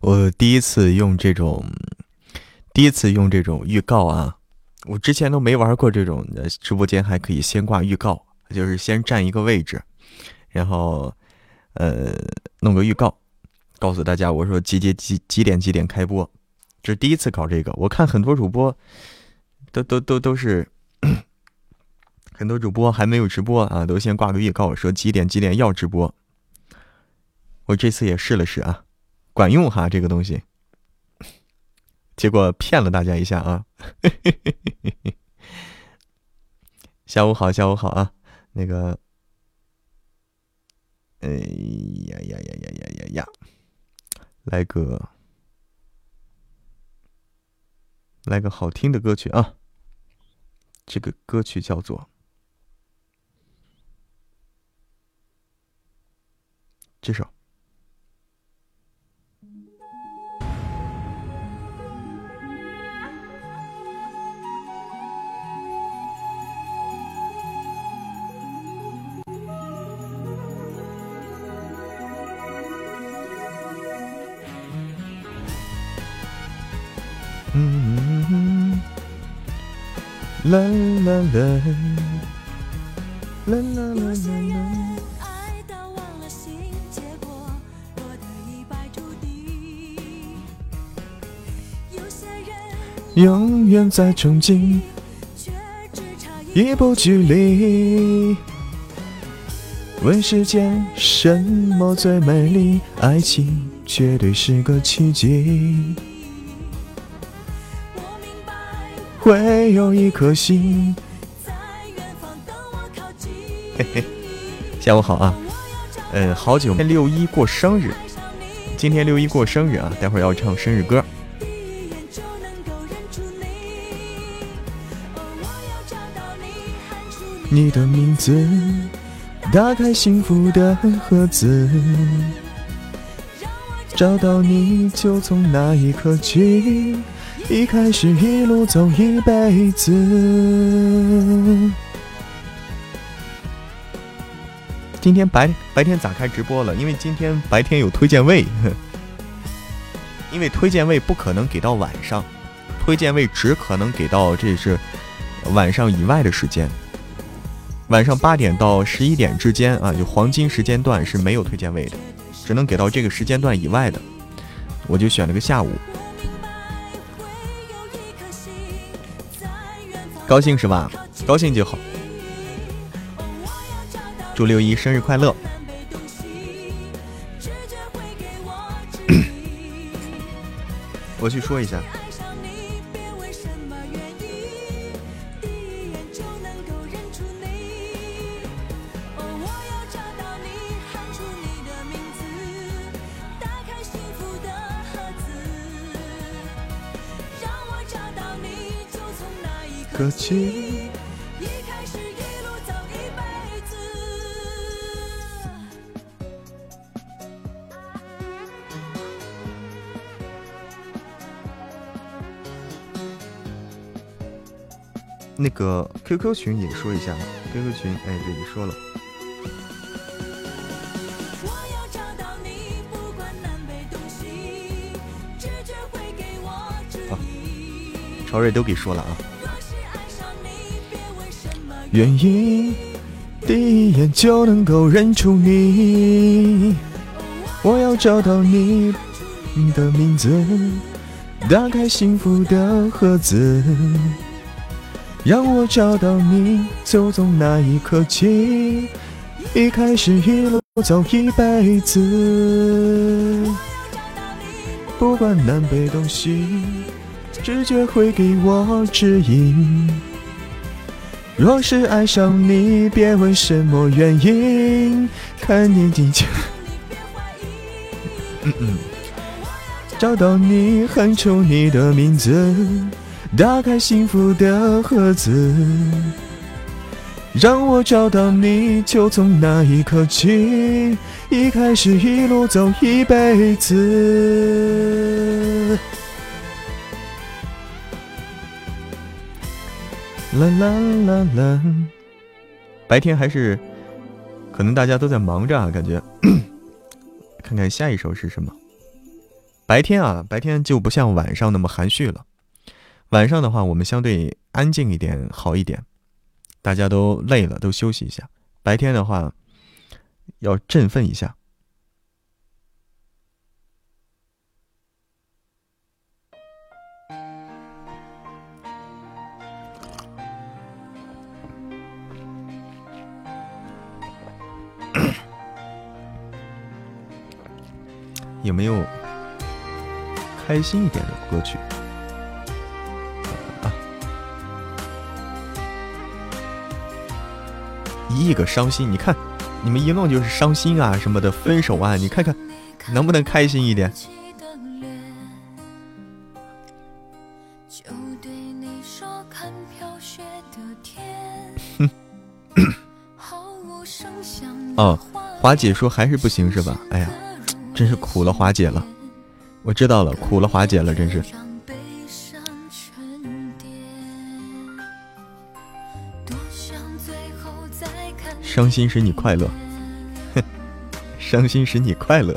我第一次用这种，第一次用这种预告啊！我之前都没玩过这种的，直播间还可以先挂预告，就是先占一个位置，然后呃弄个预告，告诉大家我说几几几几点几点开播，这是第一次搞这个。我看很多主播都都都都是。很多主播还没有直播啊，都先挂个预告说几点几点要直播。我这次也试了试啊，管用哈这个东西。结果骗了大家一下啊。下午好，下午好啊。那个，哎呀呀呀呀呀呀呀，来个来个好听的歌曲啊。这个歌曲叫做。这首。啦啦啦，啦啦啦啦。人爱到忘了形，结果落得一败涂地。有些人永远在憧憬，却只差一步距离。问世间什么最美丽？爱情绝对是个奇迹。会有一颗心在远方等我靠近。嘿嘿，下午好啊，呃，好久。六一过生日，今天六一过生日啊，待会儿要唱生日歌。你的名字，打开幸福的盒子，找到你就从那一刻起，一开始一路走一辈子。今天白白天咋开直播了？因为今天白天有推荐位，因为推荐位不可能给到晚上，推荐位只可能给到这是晚上以外的时间。晚上八点到十一点之间啊，就黄金时间段是没有推荐位的，只能给到这个时间段以外的。我就选了个下午，高兴是吧？高兴就好。祝六一生日快乐！我去说一下。歌曲。那个 QQ 群也说一下，QQ 群，哎，对，你说了。好，超瑞都给说了啊。原因，第一眼就能够认出你。我要找到你的名字，打开幸福的盒子，让我找到你，就从那一刻起，一开始一路走一辈子。不管南北东西，直觉会给我指引。若是爱上你，别问什么原因，看你眼睛。找到你，喊出你的名字，打开幸福的盒子，让我找到你，就从那一刻起，一开始一路走一辈子。啦啦啦啦！白天还是可能大家都在忙着啊，感觉。看看下一首是什么？白天啊，白天就不像晚上那么含蓄了。晚上的话，我们相对安静一点，好一点。大家都累了，都休息一下。白天的话，要振奋一下。有没有开心一点的歌曲？啊，一亿个伤心，你看，你们一弄就是伤心啊什么的，分手啊，你看看能不能开心一点？哼，哦，华姐说还是不行是吧？哎呀。真是苦了华姐了，我知道了，苦了华姐了，真是。伤心使你快乐，哼，伤心使你快乐，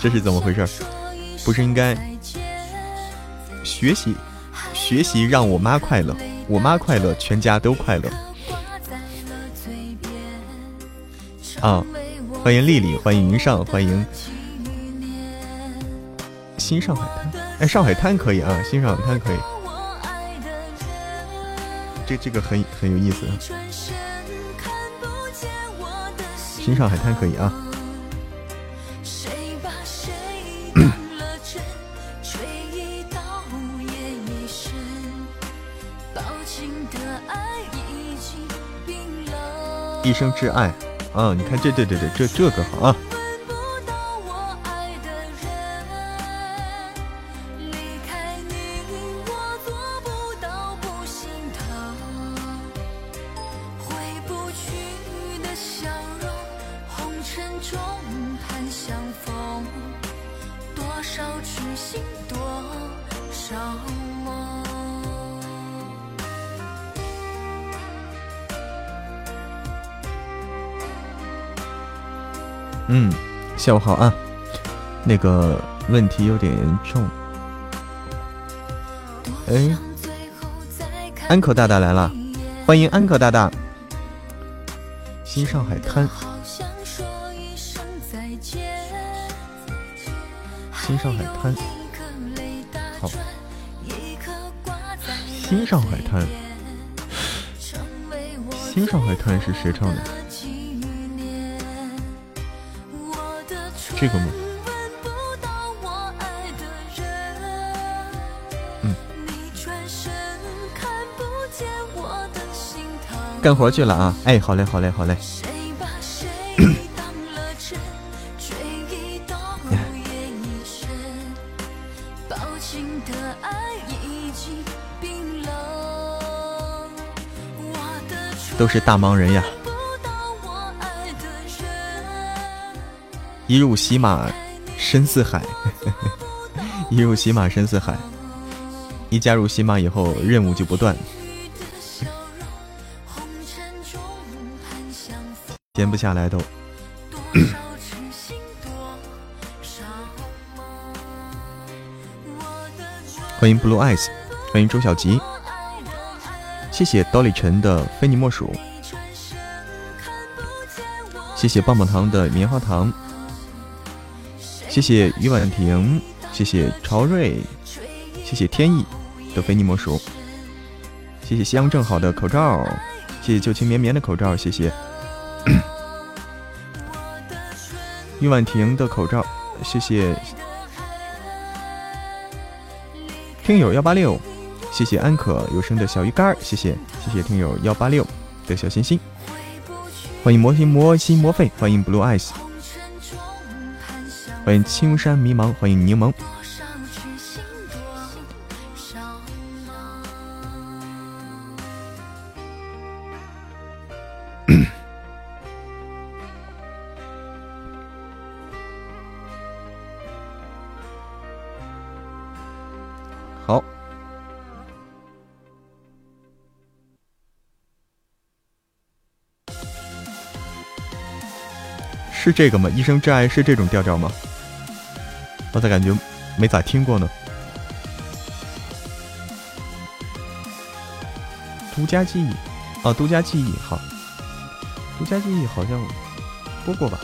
这是怎么回事？不是应该学习学习让我妈快乐，我妈快乐，全家都快乐。啊，欢迎丽丽，欢迎云上，欢迎。新上海滩，哎，上海滩可以啊，新上海滩可以，这这个很很有意思。新上海滩可以啊。一生挚爱，啊，你看这对对对，这这个好啊。下午好啊，那个问题有点严重。哎，安可大大来了，欢迎安可大大。新上海滩，新上海滩，好，新上海滩，新上海滩是谁唱的？这个吗？嗯。干活去了啊！哎，好嘞，好嘞，好嘞。都是大忙人呀。一入喜马深似海，一入喜马深似海，一加入喜马以后任务就不断，闲不下来都。欢迎 Blue Eyes，欢迎周小吉，谢谢 Dolly 陈的非你莫属，谢谢棒棒糖的棉花糖。谢谢于婉婷，谢谢朝瑞，谢谢天意的非你莫属，谢谢夕阳正好的口罩，谢谢旧情绵绵的口罩，谢谢。于婉婷的口罩，谢谢听友幺八六，谢谢安可有声的小鱼干，谢谢谢谢听友幺八六的小心心，欢迎魔心魔心魔肺，欢迎 Blue Eyes。欢迎青山迷茫，欢迎柠檬。好，是这个吗？一生挚爱是这种调调吗？我咋感觉没咋听过呢。独家记忆，啊，独家记忆，好，独家记忆好像播过吧。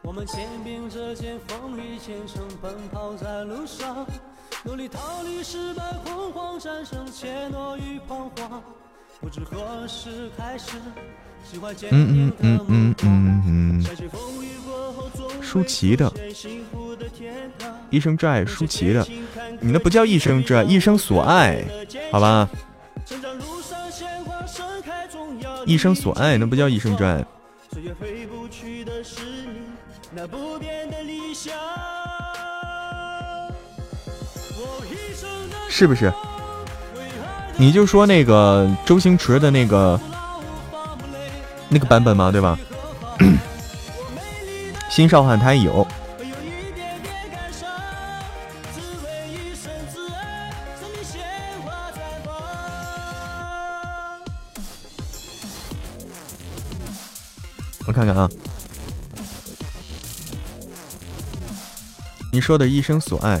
我们肩并着肩，风雨兼程，奔跑在路上，努力逃离失败恐慌，战胜怯懦与彷徨。不知何时开始，喜欢坚定的目光。在这风雨过后，舒淇的《一生挚爱》，舒淇的，你那不叫一生挚爱，一生所爱，好吧？一生所爱，那不叫一生挚爱。那不变的理想。是不是？你就说那个周星驰的那个那个版本嘛，对吧？新少汉他也有。我看看啊。你说的一生所爱，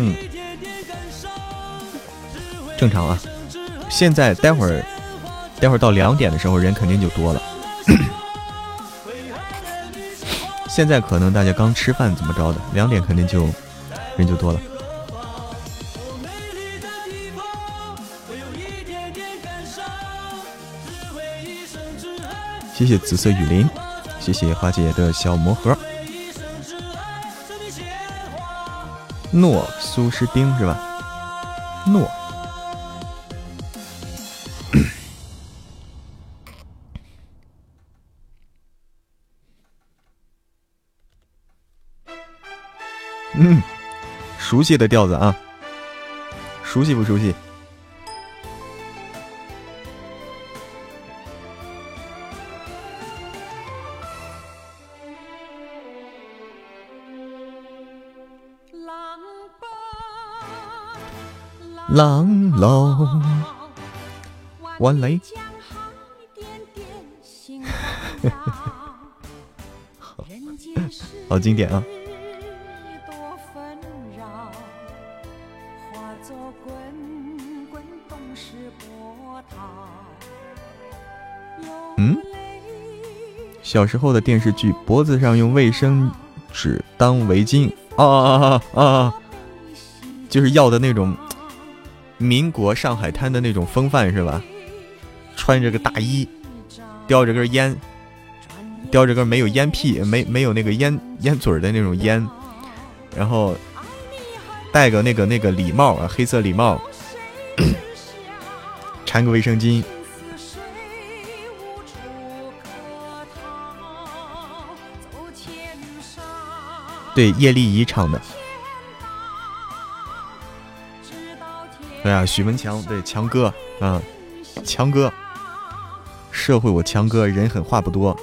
嗯，正常啊，现在待会儿，待会儿到两点的时候人肯定就多了。现在可能大家刚吃饭怎么着的，两点肯定就人就多了。谢谢紫色雨林，谢谢花姐的小魔盒。诺苏诗丁是吧？诺。嗯，熟悉的调子啊，熟悉不熟悉？浪浪万雷，好经典啊！小时候的电视剧，脖子上用卫生纸当围巾啊啊啊啊！就是要的那种民国上海滩的那种风范是吧？穿着个大衣，叼着根烟，叼着根没有烟屁、没没有那个烟烟嘴的那种烟，然后戴个那个那个礼帽啊，黑色礼帽，缠个卫生巾。对叶丽仪唱的，对啊，许文强，对强哥，嗯，强哥，社会我强哥人狠话不多。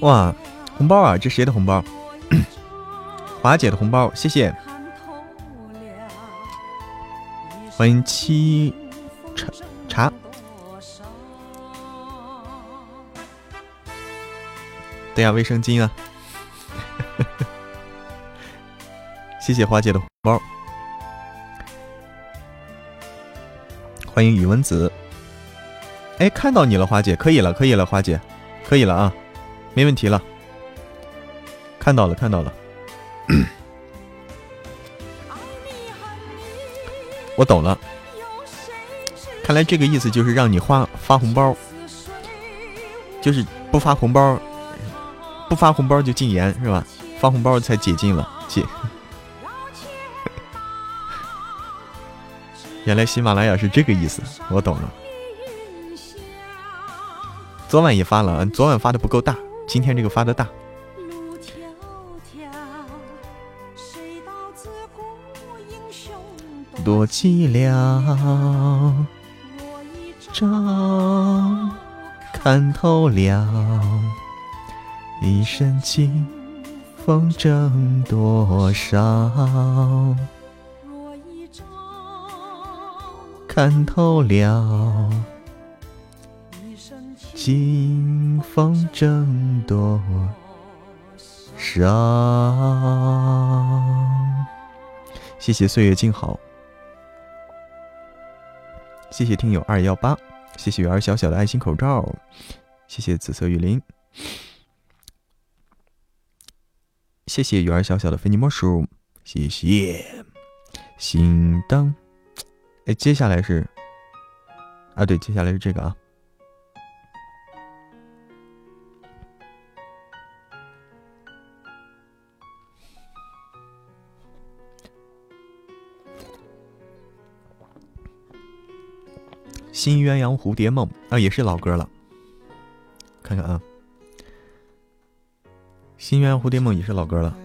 哇，红包啊，这谁的红包？华姐的红包，谢谢。欢迎七茶茶。对呀，卫生巾啊！谢谢花姐的红包，欢迎宇文子。哎，看到你了，花姐，可以了，可以了，花姐，可以了啊，没问题了。看到了，看到了。我懂了，看来这个意思就是让你发发红包，就是不发红包，不发红包就禁言是吧？发红包才解禁了，解。原来喜马拉雅是这个意思，我懂了。昨晚也发了，昨晚发的不够大，今天这个发的大。多寂寥，照看透了，一身清风挣多少？看透了，清风挣多少？谢谢岁月静好。谢谢听友二幺八，谢谢鱼儿小小的爱心口罩，谢谢紫色雨林，谢谢鱼儿小小的非你莫属，谢谢心灯。哎，接下来是啊，对，接下来是这个啊。新鸳鸯蝴蝶梦啊，也是老歌了。看看啊，新鸳鸯蝴蝶梦也是老歌了。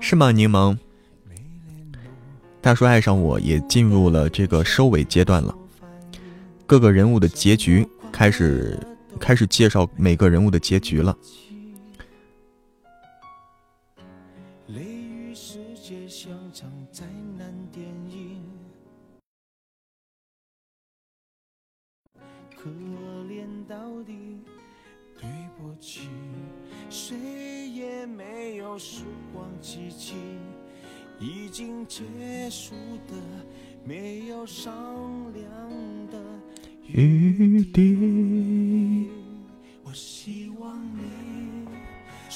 是吗？柠檬大叔爱上我也进入了这个收尾阶段了，各个人物的结局开始开始介绍每个人物的结局了。我时光机器已经结束的，没有商量的余地。我希望你。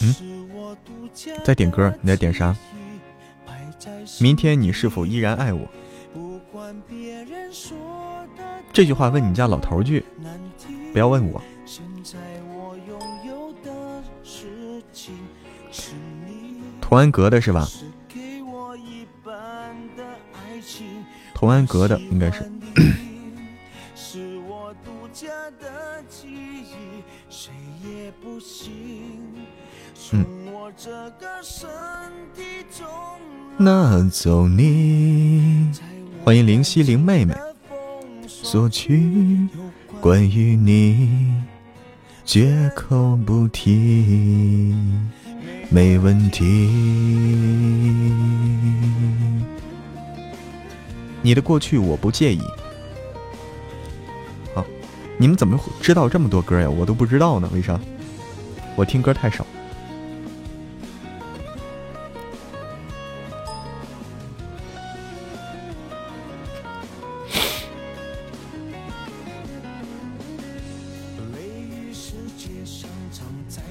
嗯。在点歌，你在点啥？明天你是否依然爱我？这句话问你家老头句，不要问我。童安格的是吧？童安格的应该是。嗯。拿走你，欢迎灵犀灵妹妹。索取关于你，绝口不提，没问题。你的过去我不介意。好，你们怎么知道这么多歌呀？我都不知道呢，为啥？我听歌太少。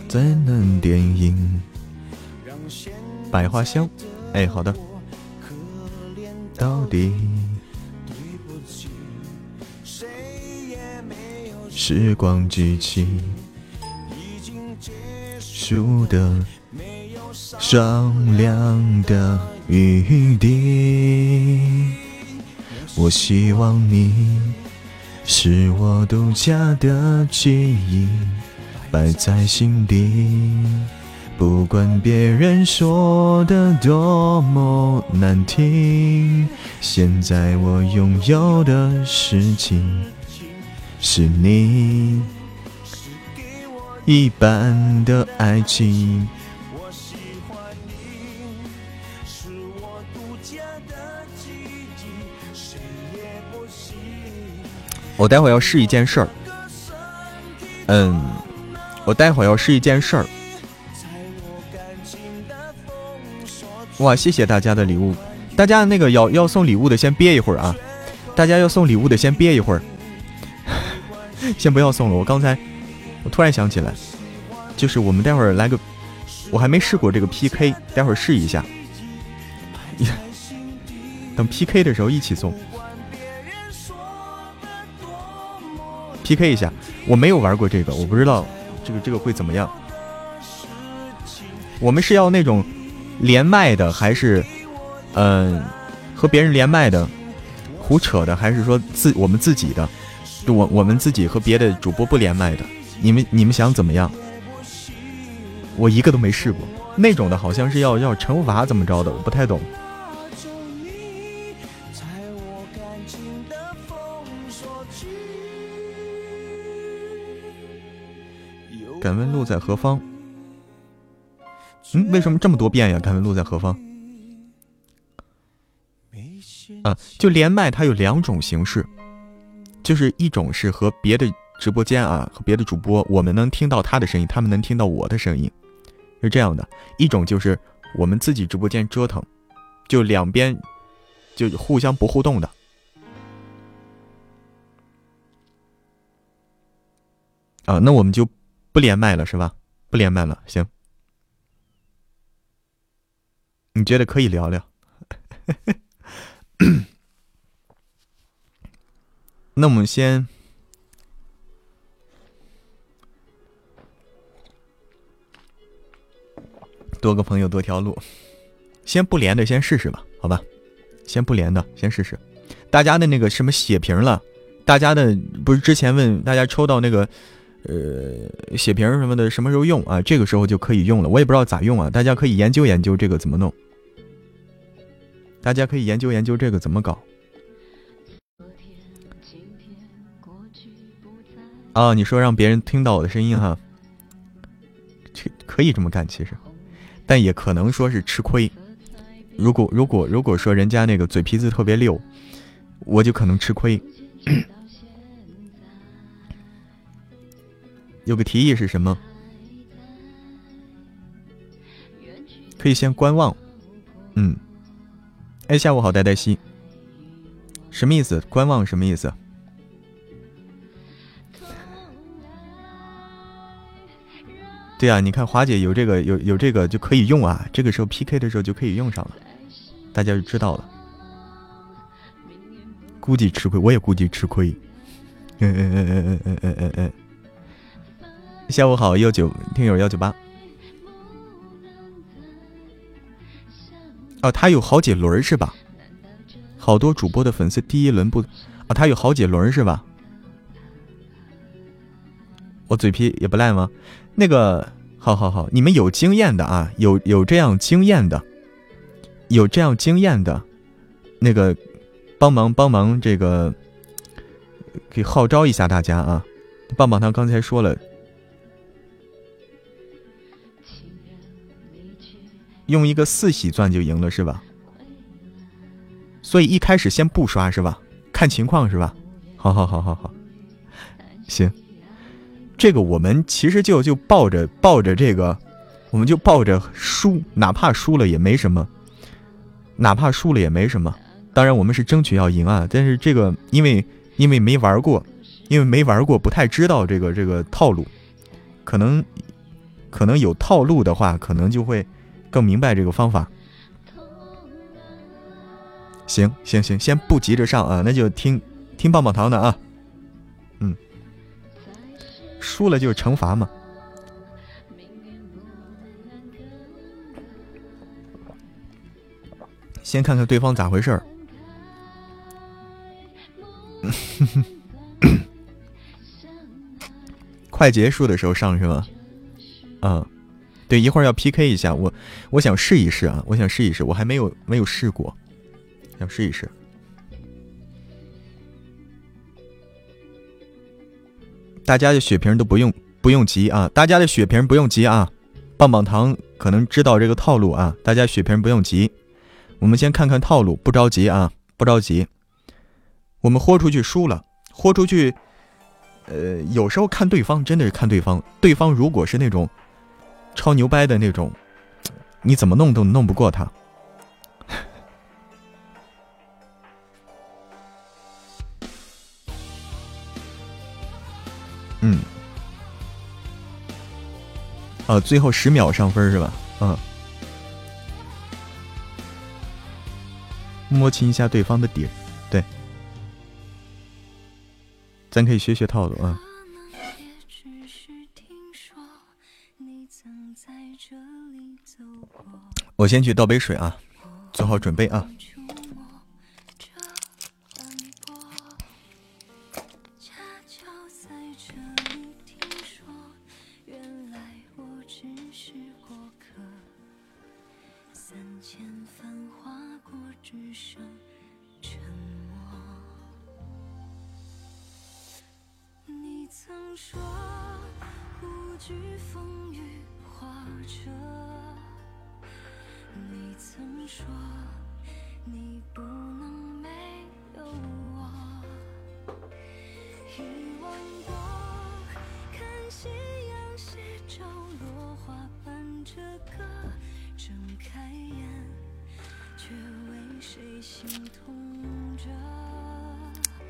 灾难电影《百花香》，哎，好的。到底时光机器已经结束的商量的余地，我希望你是我独家的记忆。摆在心底，不管别人说的多么难听。现在我拥有的事情，是你一半的爱情。我待会要试一件事儿，嗯。我待会要试一件事儿。哇，谢谢大家的礼物！大家那个要要送礼物的先憋一会儿啊！大家要送礼物的先憋一会儿，先不要送了。我刚才我突然想起来，就是我们待会儿来个，我还没试过这个 PK，待会儿试一下。等 PK 的时候一起送。PK 一下，我没有玩过这个，我不知道这个这个会怎么样。我们是要那种连麦的，还是嗯和别人连麦的胡扯的，还是说自我们自己的？我我们自己和别的主播不连麦的，你们你们想怎么样？我一个都没试过，那种的好像是要要惩罚怎么着的，我不太懂。敢问路在何方？嗯，为什么这么多遍呀？敢问路在何方？啊，就连麦它有两种形式，就是一种是和别的直播间啊，和别的主播，我们能听到他的声音，他们能听到我的声音，是这样的；一种就是我们自己直播间折腾，就两边就互相不互动的。啊，那我们就。不连麦了是吧？不连麦了，行。你觉得可以聊聊？那我们先多个朋友多条路，先不连的先试试吧，好吧？先不连的先试试。大家的那个什么血瓶了？大家的不是之前问大家抽到那个？呃，血瓶什么的什么时候用啊？这个时候就可以用了。我也不知道咋用啊，大家可以研究研究这个怎么弄。大家可以研究研究这个怎么搞。啊，你说让别人听到我的声音哈，这可以这么干其实，但也可能说是吃亏。如果如果如果说人家那个嘴皮子特别溜，我就可能吃亏。有个提议是什么？可以先观望。嗯，哎，下午好，呆呆西。什么意思？观望什么意思？对啊，你看华姐有这个，有有这个就可以用啊。这个时候 PK 的时候就可以用上了，大家就知道了。估计吃亏，我也估计吃亏。嗯嗯嗯嗯嗯嗯嗯嗯嗯。下午好，幺九听友幺九八。哦，他有好几轮是吧？好多主播的粉丝第一轮不啊，他有好几轮是吧？我嘴皮也不赖吗？那个，好好好，你们有经验的啊，有有这样经验的，有这样经验的，那个帮忙帮忙这个，给号召一下大家啊！棒棒糖刚才说了。用一个四喜钻就赢了是吧？所以一开始先不刷是吧？看情况是吧？好好好好好，行，这个我们其实就就抱着抱着这个，我们就抱着输，哪怕输了也没什么，哪怕输了也没什么。当然我们是争取要赢啊，但是这个因为因为没玩过，因为没玩过不太知道这个这个套路，可能可能有套路的话，可能就会。更明白这个方法，行行行，先不急着上啊，那就听听棒棒糖的啊，嗯，输了就是惩罚嘛，先看看对方咋回事儿，快结束的时候上是吗？嗯。对，一会儿要 PK 一下我，我想试一试啊，我想试一试，我还没有没有试过，想试一试。大家的血瓶都不用不用急啊，大家的血瓶不用急啊，棒棒糖可能知道这个套路啊，大家血瓶不用急，我们先看看套路，不着急啊，不着急。我们豁出去输了，豁出去，呃，有时候看对方真的是看对方，对方如果是那种。超牛掰的那种，你怎么弄都弄不过他。嗯，呃，最后十秒上分是吧？嗯。摸清一下对方的底，对，咱可以学学套路啊。我先去倒杯水啊，做好准备啊。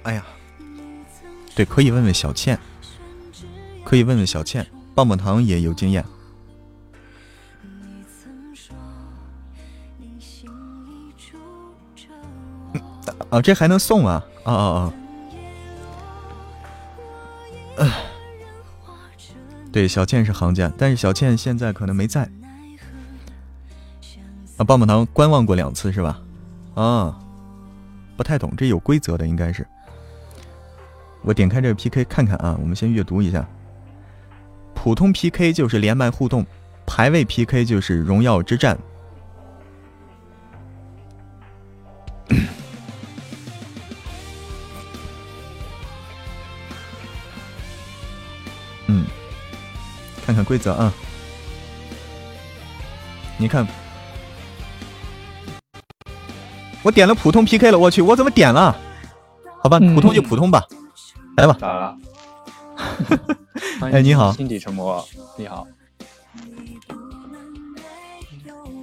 哎呀，对，可以问问小倩，可以问问小倩，棒棒糖也有经验。啊，这还能送啊！啊啊啊！对，小倩是行家，但是小倩现在可能没在。啊，棒棒糖观望过两次是吧？啊，不太懂，这有规则的应该是。我点开这个 PK 看看啊，我们先阅读一下。普通 PK 就是连麦互动，排位 PK 就是荣耀之战。看看规则啊。你看，我点了普通 PK 了，我去，我怎么点了？好吧，普通就普通吧。来吧，咋了？哎，你好，心底沉默，你好。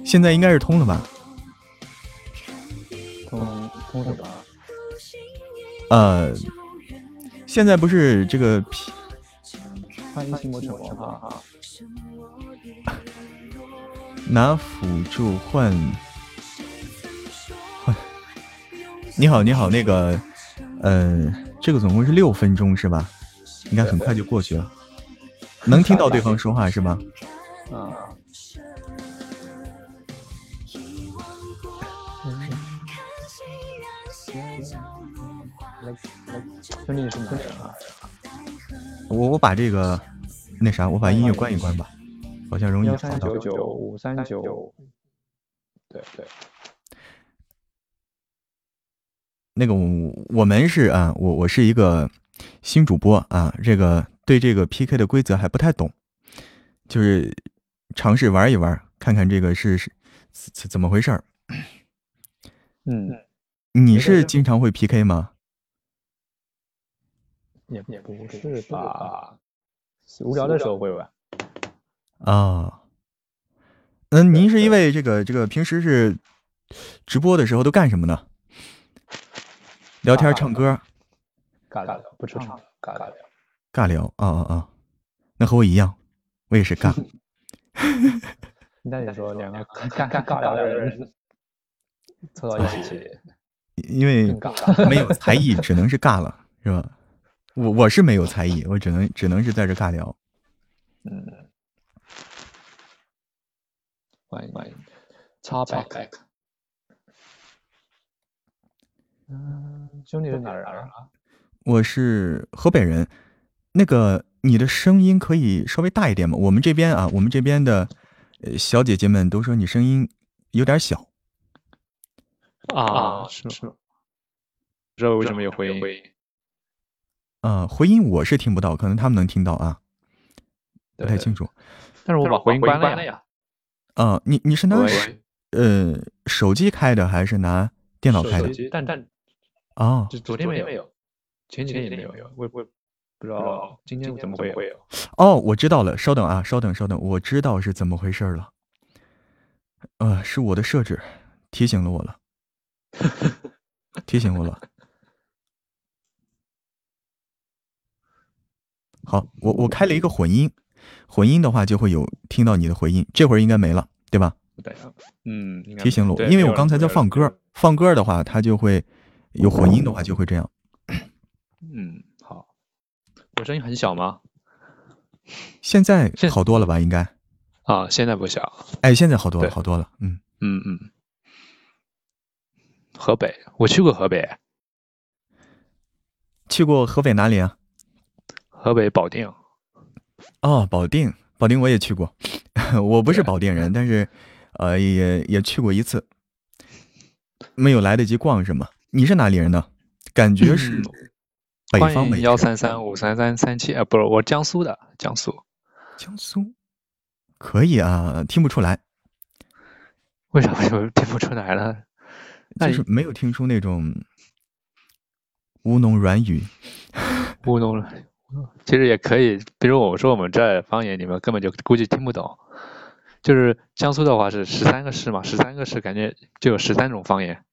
现在应该是通了吧？通通了吧？呃，现在不是这个 P，欢迎新魔沉默哈。拿辅助换换。你好，你好，那个，嗯。这个总共是六分钟是吧？应该很快就过去了。能听到对方说话是吧？啊。兄弟是哪人啊？我我把这个那啥，我把音乐关一关吧，好像容易。幺三九九五三九。对对。那个我我们是啊，我我是一个新主播啊，这个对这个 PK 的规则还不太懂，就是尝试玩一玩，看看这个是是怎怎么回事儿。嗯，你是经常会 PK 吗？也也不是吧，无聊的时候会玩。啊，嗯，您是因为这个这个平时是直播的时候都干什么呢？聊天唱歌，尬聊不唱，尬聊，尬聊啊啊啊！那和我一样，我也是尬。那你说两个尬尬尬聊的人凑到一起，因为没有才艺，只能是尬了，是吧？我我是没有才艺，我只能只能是在这尬聊。嗯，欢迎欢迎，超白。嗯，兄弟是哪人啊？我是河北人。那个，你的声音可以稍微大一点吗？我们这边啊，我们这边的小姐姐们都说你声音有点小。啊，是是。不知道为什么有回音？啊，回音我是听不到，可能他们能听到啊。不太清楚。但是我把回音关了呀。啊，你你是拿呃手机开的还是拿电脑开的？但但。哦，就昨天没有，前几天也没有，我我不知道今天怎么会有。哦，我知道了，稍等啊，稍等稍等，我知道是怎么回事了。呃，是我的设置提醒了我了，提醒我了。好，我我开了一个混音，混音的话就会有听到你的回音，这会儿应该没了，对吧？对，嗯，应该提醒了我，因为我刚才在放歌，放歌的话它就会有混音的话就会这样。嗯，好。我声音很小吗？现在好多了吧？应该，啊，现在不小。哎，现在好多了，好多了。嗯，嗯嗯。河北，我去过河北，去过河北哪里啊？河北保定。哦，保定，保定我也去过，我不是保定人，但是呃也也去过一次，没有来得及逛是吗？你是哪里人呢？感觉是嗯北欢方幺三三五三三三七，啊，不是，我江苏的，江苏。江苏，可以啊，听不出来，为啥我听不出来了？就是没有听出那种吴侬软语。糊弄了。其实也可以，比如我说我们这儿方言，你们根本就估计听不懂。就是江苏的话是十三个市嘛，十三个市感觉就有十三种方言，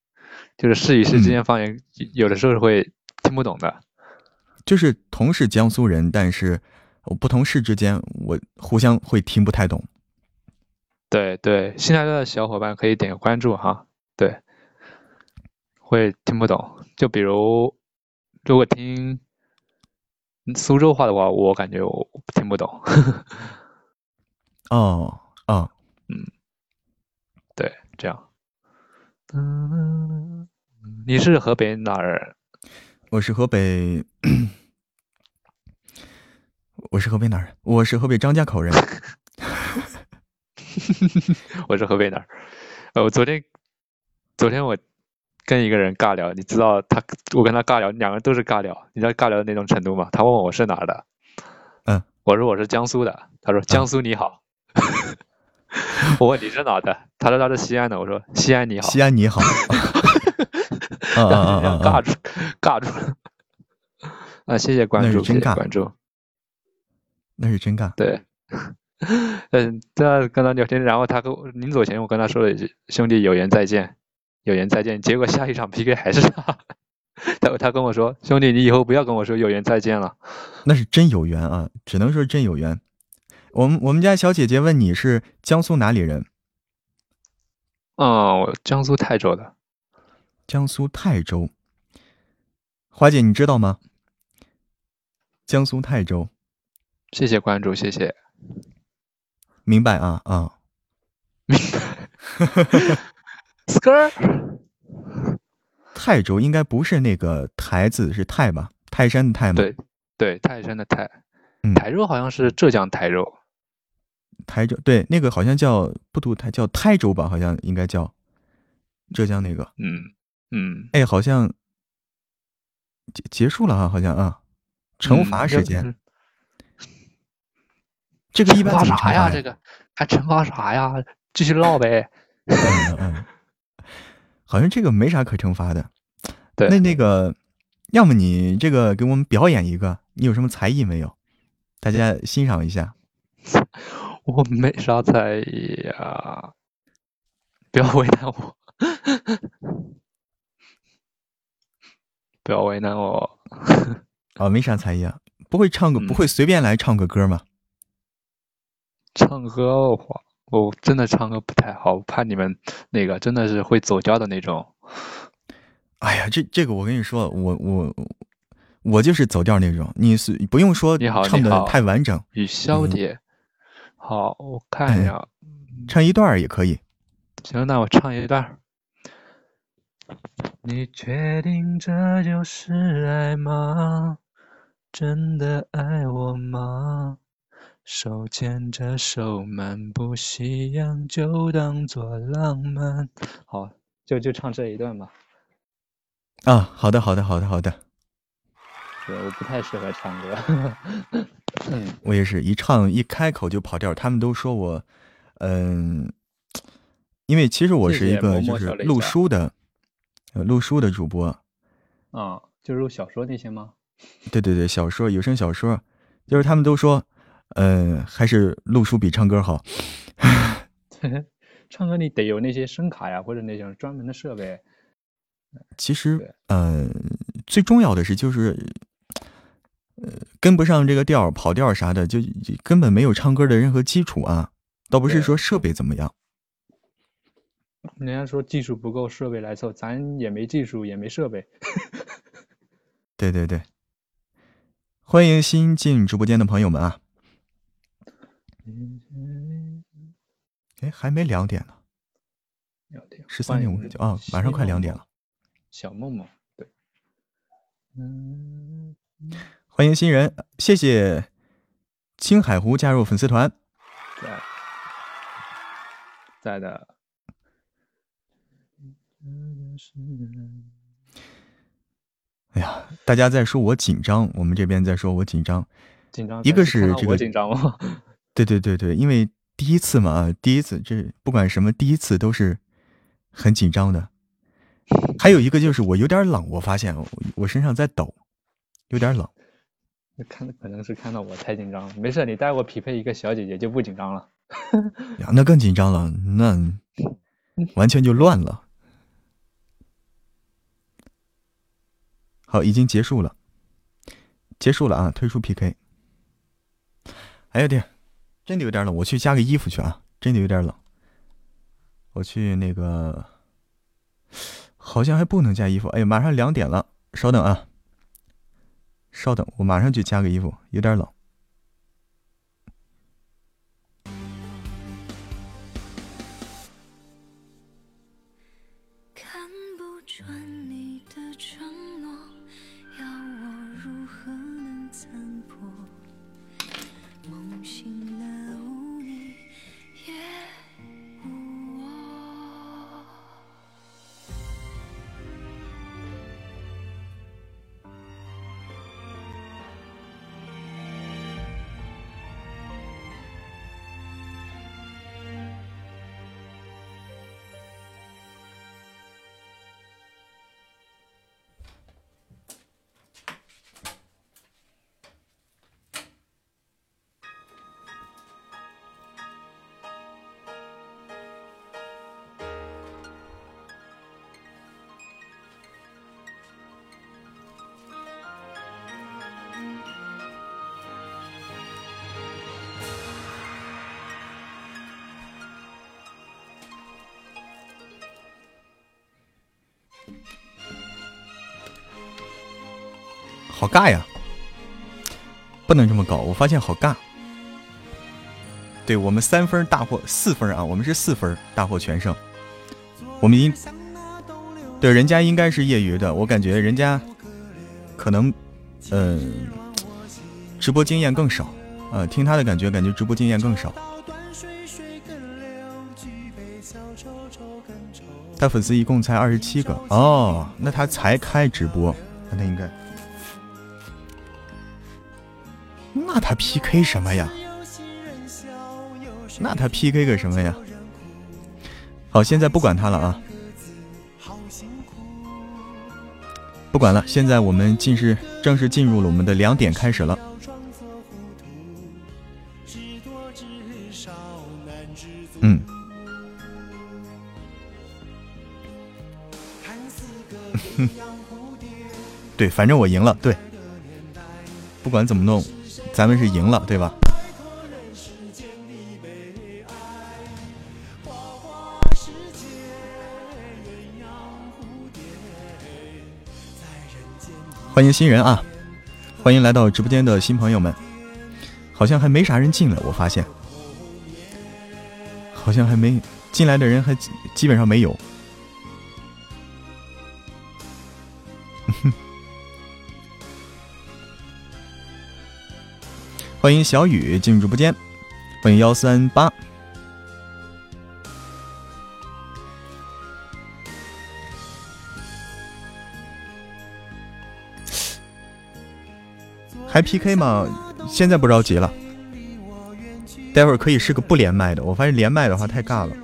就是市与市之间方言有的时候是会听不懂的。就是同是江苏人，但是我不同市之间，我互相会听不太懂。对对，新来的小伙伴可以点个关注哈。对，会听不懂。就比如，如果听苏州话的话，我感觉我听不懂。哦哦，嗯对，这样。嗯，你是河北哪儿人？我是河北，我是河北哪儿人？我是河北张家口人。我是河北哪儿？呃，我昨天，昨天我跟一个人尬聊，你知道他，我跟他尬聊，两个人都是尬聊，你知道尬聊的那种程度吗？他问我我是哪儿的，嗯，我说我是江苏的，他说江苏你好，我问你是哪的，他说他是西安的，我说西安你好，西安你好。啊啊！尬住，尬住了。啊，谢谢关注，谢谢关注。那是真尬。对，嗯，在跟他聊天，然后他跟我临走前，我跟他说了一句：“兄弟，有缘再见，有缘再见。”结果下一场 PK 还是他，他他跟我说：“兄弟，你以后不要跟我说有缘再见了。那是真有缘啊，只能说真有缘。我们我们家小姐姐问你是江苏哪里人？”嗯，我江苏泰州的，江苏泰州。华姐，你知道吗？江苏泰州，谢谢关注，谢谢。明白啊啊。明白。skr，泰州应该不是那个台字，是泰吧？泰山的泰吗？对对，泰山的泰，嗯台州好像是浙江台州。台州对，那个好像叫不读台，叫台州吧？好像应该叫浙江那个。嗯嗯，哎，好像结结束了啊，好像啊，惩罚时间。嗯这个一般惩罚啥呀？这个还惩罚啥呀？继续唠呗。嗯嗯嗯，好像这个没啥可惩罚的。对那那个，要么你这个给我们表演一个，你有什么才艺没有？大家欣赏一下。我没啥才艺呀，不要为难我，不要为难我。啊，没啥才艺啊，不会唱个，嗯不会随便来唱个歌吗？唱歌的话，我真的唱歌不太好，我怕你们那个真的是会走调的那种。哎呀，这这个我跟你说，我我我就是走调那种，你是不用说你好唱的太完整，雨潇嗯姐，好，我看一下。唱一段也可以。行，那我唱一段。你确定这就是爱吗？真的爱我吗？手牵着手漫步夕阳，就当作浪漫。好，就就唱这一段吧。啊，好的，好的，好的，好的。对，我不太适合唱歌。嗯，我也是一唱一开口就跑调，他们都说我，嗯，因为其实我是一个就是录书的，呃，录书的主播。啊，就是录小说那些吗？对对对，小说有声小说，就是他们都说，嗯，还是录书比唱歌好。唱歌你得有那些声卡呀，或者那种专门的设备。其实对，呃，最重要的是就是呃，跟不上这个调，跑调啥的，就根本没有唱歌的任何基础啊！倒不是说设备怎么样，人家说技术不够，设备来凑，咱也没技术，也没设备。对对对，欢迎新进直播间的朋友们啊！哎，还没两点呢，两点，十三点五十九啊，马上快两点了。小梦梦，对，嗯。欢迎新人，谢谢青海湖加入粉丝团，在在的。哎呀，大家在说我紧张，我们这边在说我紧张，紧张。一个是这个紧张吗？对对对对，因为第一次嘛，第一次这不管什么第一次都是很紧张的。还有一个就是我有点冷，我发现我身上在抖，有点冷。看，可能是看到我太紧张了。没事，你带我匹配一个小姐姐就不紧张了。呀，那更紧张了，那 完全就乱了。好，已经结束了，结束了啊！退出 PK。哎呀天，真的有点冷，我去加个衣服去啊！真的有点冷，我去那个，好像还不能加衣服。哎呀，马上两点了，稍等啊。稍等，我马上去加个衣服，有点冷。好尬呀！不能这么搞，我发现好尬。对我们三分大获四分啊，我们是四分大获全胜。我们应对人家应该是业余的，我感觉人家可能嗯直播经验更少啊，听他的感觉，感觉直播经验更少。他粉丝一共才二十七个哦，那他才开直播，那他应该。他 PK 什么呀？那他 PK 个什么呀？好，现在不管他了啊，不管了。现在我们进是正式进入了我们的两点开始了。嗯，对，反正我赢了。对，不管怎么弄。咱们是赢了，对吧？欢迎新人啊！欢迎来到直播间的新朋友们。好像还没啥人进来，我发现，好像还没进来的人还基本上没有。欢迎小雨进入直播间，欢迎幺三八，还 PK 吗？现在不着急了，待会儿可以是个不连麦的。我发现连麦的话太尬了。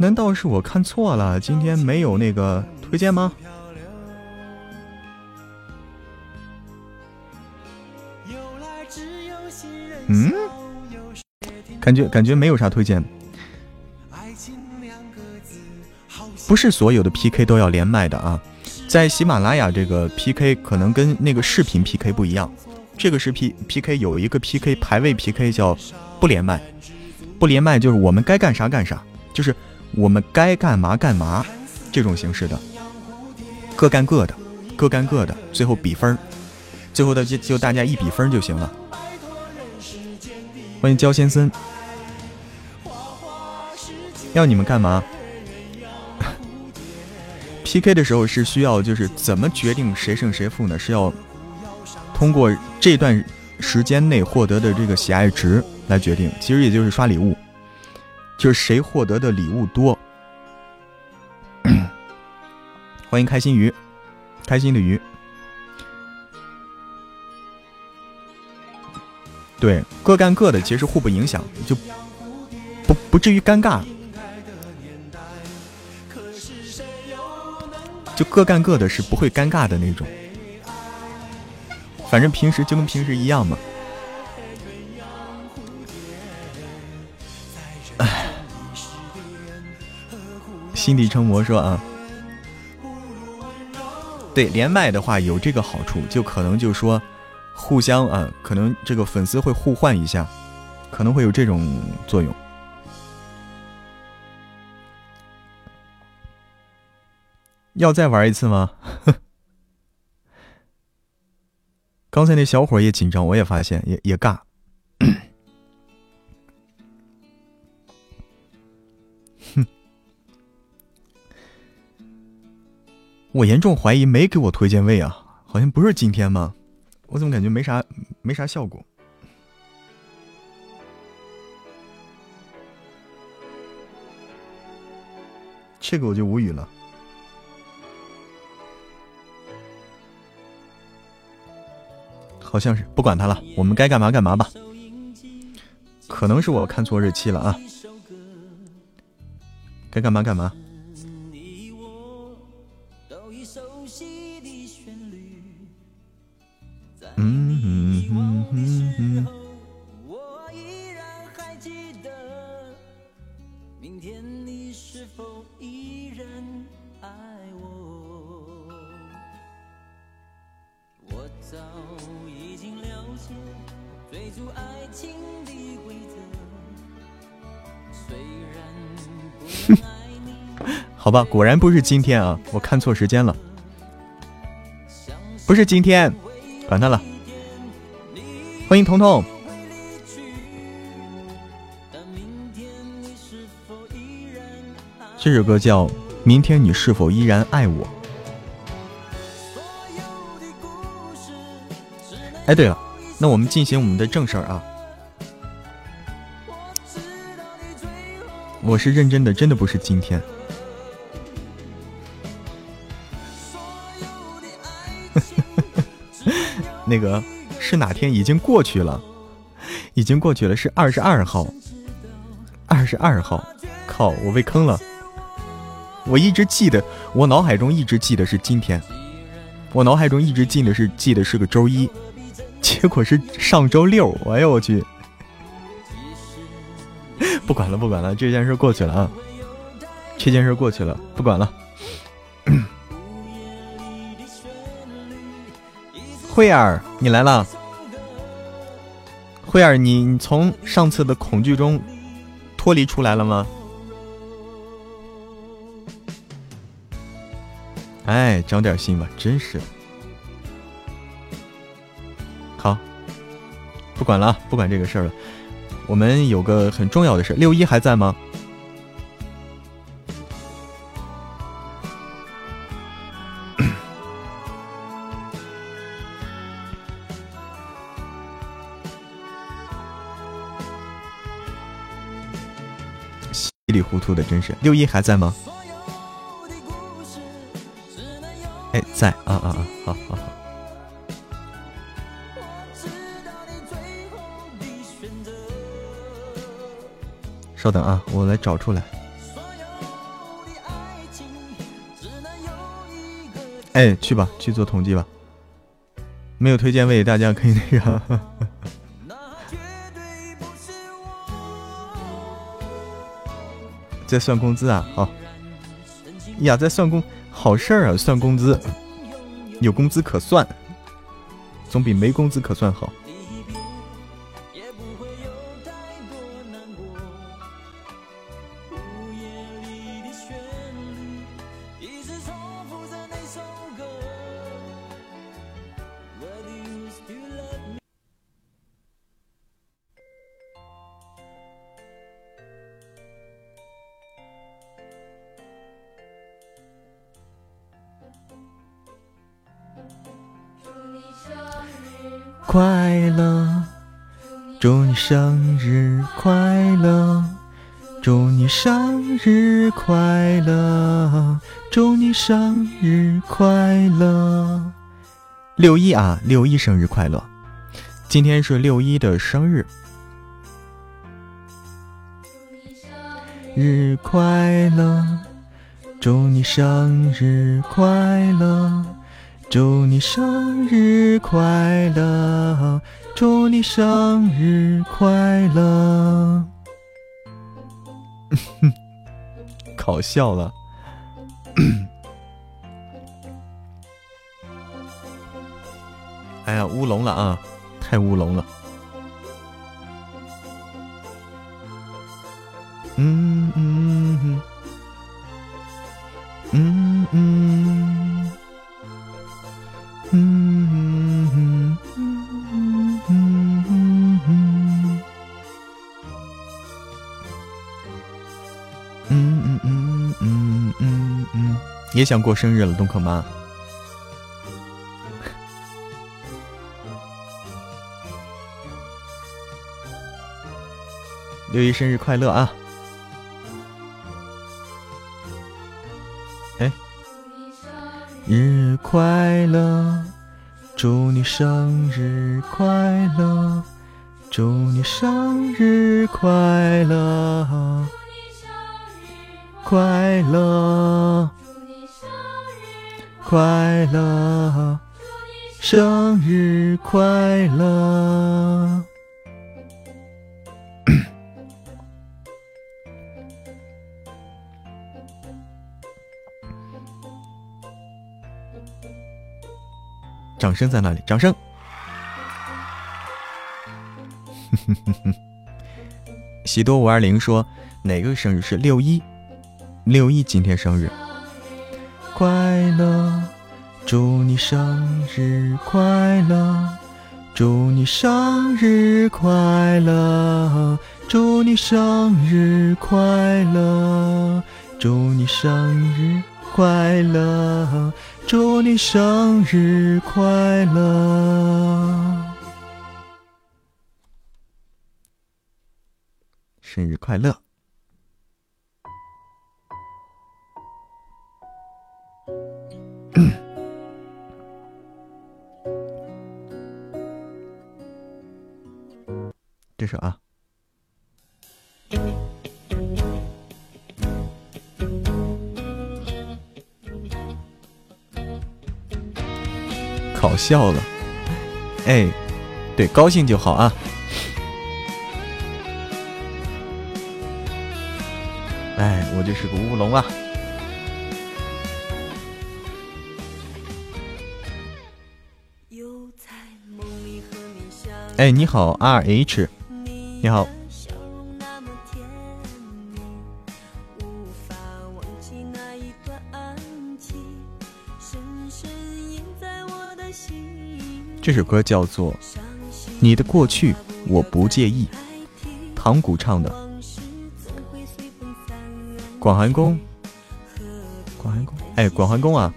难道是我看错了？今天没有那个推荐吗？嗯，感觉感觉没有啥推荐。不是所有的 PK 都要连麦的啊，在喜马拉雅这个 PK 可能跟那个视频 PK 不一样，这个是 P PK 有一个 PK 排位 PK 叫不连麦，不连麦就是我们该干啥干啥，就是我们该干嘛干嘛这种形式的，各干各的，各干各的，最后比分，最后的就就大家一比分就行了。欢迎焦先生，要你们干嘛？PK 的时候是需要，就是怎么决定谁胜谁负呢？是要通过这段时间内获得的这个喜爱值来决定。其实也就是刷礼物，就是谁获得的礼物多。欢迎开心鱼，开心的鱼。对，各干各的，其实互不影响，就不不至于尴尬。就各干各的，是不会尴尬的那种。反正平时就跟平时一样嘛。心底成魔说啊，对，连麦的话有这个好处，就可能就说互相啊，可能这个粉丝会互换一下，可能会有这种作用。要再玩一次吗？刚才那小伙也紧张，我也发现，也也尬。我严重怀疑没给我推荐位啊，好像不是今天吗？我怎么感觉没啥没啥效果？这个我就无语了。好像是，不管他了，我们该干嘛干嘛吧。可能是我看错日期了啊，该干嘛干嘛。嗯嗯嗯嗯嗯。好吧，果然不是今天啊，我看错时间了，不是今天，管他了。欢迎彤彤，这首歌叫《明天你是否依然爱我》。哎，对了，那我们进行我们的正事儿啊。我是认真的，真的不是今天。那个是哪天？已经过去了，已经过去了，是二十二号。二十二号，靠！我被坑了。我一直记得，我脑海中一直记得是今天，我脑海中一直记得是记得是个周一，结果是上周六。哎呦我去！不管了，不管了，这件事过去了啊！这件事过去了，不管了。慧儿，你来了。慧儿，你你从上次的恐惧中脱离出来了吗？哎，长点心吧，真是。好，不管了，不管这个事儿了。我们有个很重要的事，六一还在吗？里糊涂的，真是。六一还在吗？哎，在啊啊啊！好好好。稍等啊，我来找出来。哎，去吧，去做统计吧。没有推荐位，大家可以那个。在算工资啊，好。呀，在算工好事儿啊，算工资，有工资可算，总比没工资可算好。快乐，祝你生日快乐，祝你生日快乐，祝你生日快乐。六一啊，六一生日快乐！今天是六一的生日，生日快乐，祝你生日快乐。祝你生日快乐！祝你生日快乐！搞笑了。哎呀，乌龙了啊！太乌龙了。嗯嗯也想过生日了，东可妈。六一生日快乐啊！日快乐，祝你生日快乐，祝你生日快乐，快乐，快乐，生日快乐。掌声在哪里？掌声！喜多五二零说哪个生日是六一？六一今天生日，快乐！祝你生日快乐！祝你生日快乐！祝你生日快乐！祝你生日快乐！祝你生日快乐！生日快乐！这首啊。搞笑了，哎，对，高兴就好啊。哎，我就是个乌龙啊。哎，你好，R H，你好。这首歌叫做《你的过去我不介意》，唐古唱的。广寒宫，广寒宫，哎，广寒宫啊！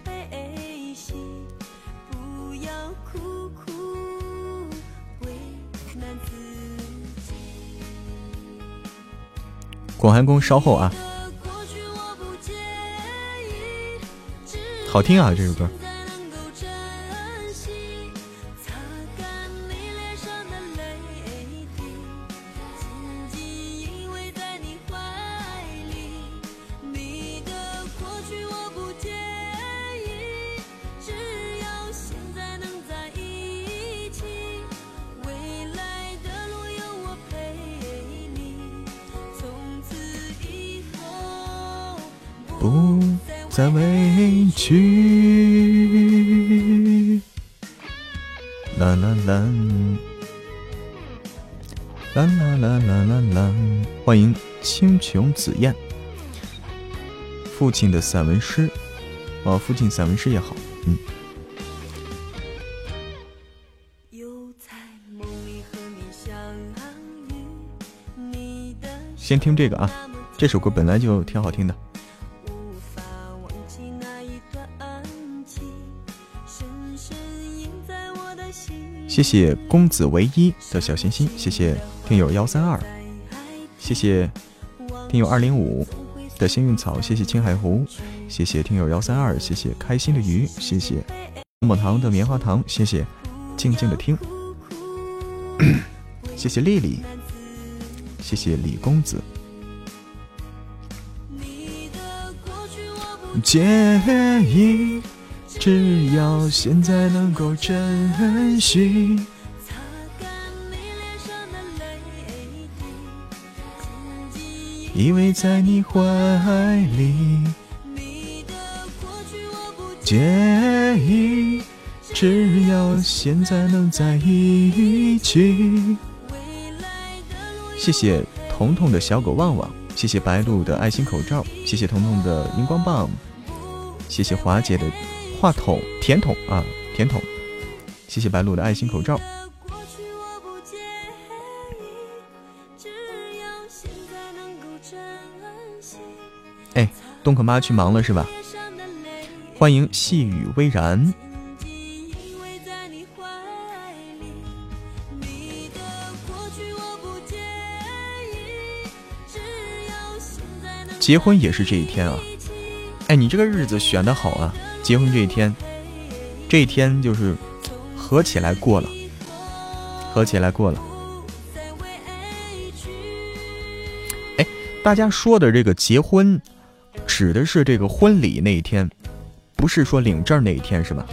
广寒宫稍后啊，好听啊，这首歌。紫燕，父亲的散文诗，哦，父亲散文诗也好，嗯。先听这个啊，这首歌本来就挺好听的。谢谢公子唯一的小心心，谢谢听友幺三二，谢谢听友二零五的幸运草，谢谢青海湖，谢谢听友幺三二，谢谢开心的鱼，谢谢棒棒糖的棉花糖，谢谢静静的听，谢谢丽丽，谢谢李公子，介意。只要现在能够珍惜，依偎在你怀里。介意，只要现在能在一起。谢谢彤彤的小狗旺旺，谢谢白鹿的爱心口罩，谢谢彤彤的荧光棒，谢谢华姐的。话筒，甜筒啊，甜筒，谢谢白鹿的爱心口罩。东可妈去忙了是吧？欢迎细雨微然。结婚也是这一天啊！哎，你这个日子选的好啊！结婚这一天，这一天就是合起来过了，合起来过了。哎，大家说的这个结婚，指的是这个婚礼那一天，不是说领证那一天是吧？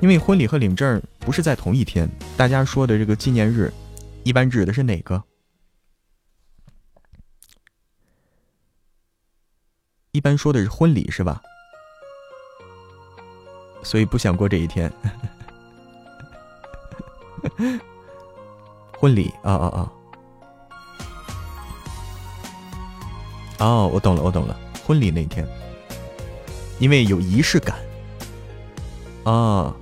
因为婚礼和领证不是在同一天。大家说的这个纪念日，一般指的是哪个？一般说的是婚礼是吧？所以不想过这一天，婚礼啊啊啊！哦，我懂了，我懂了，婚礼那天，因为有仪式感啊，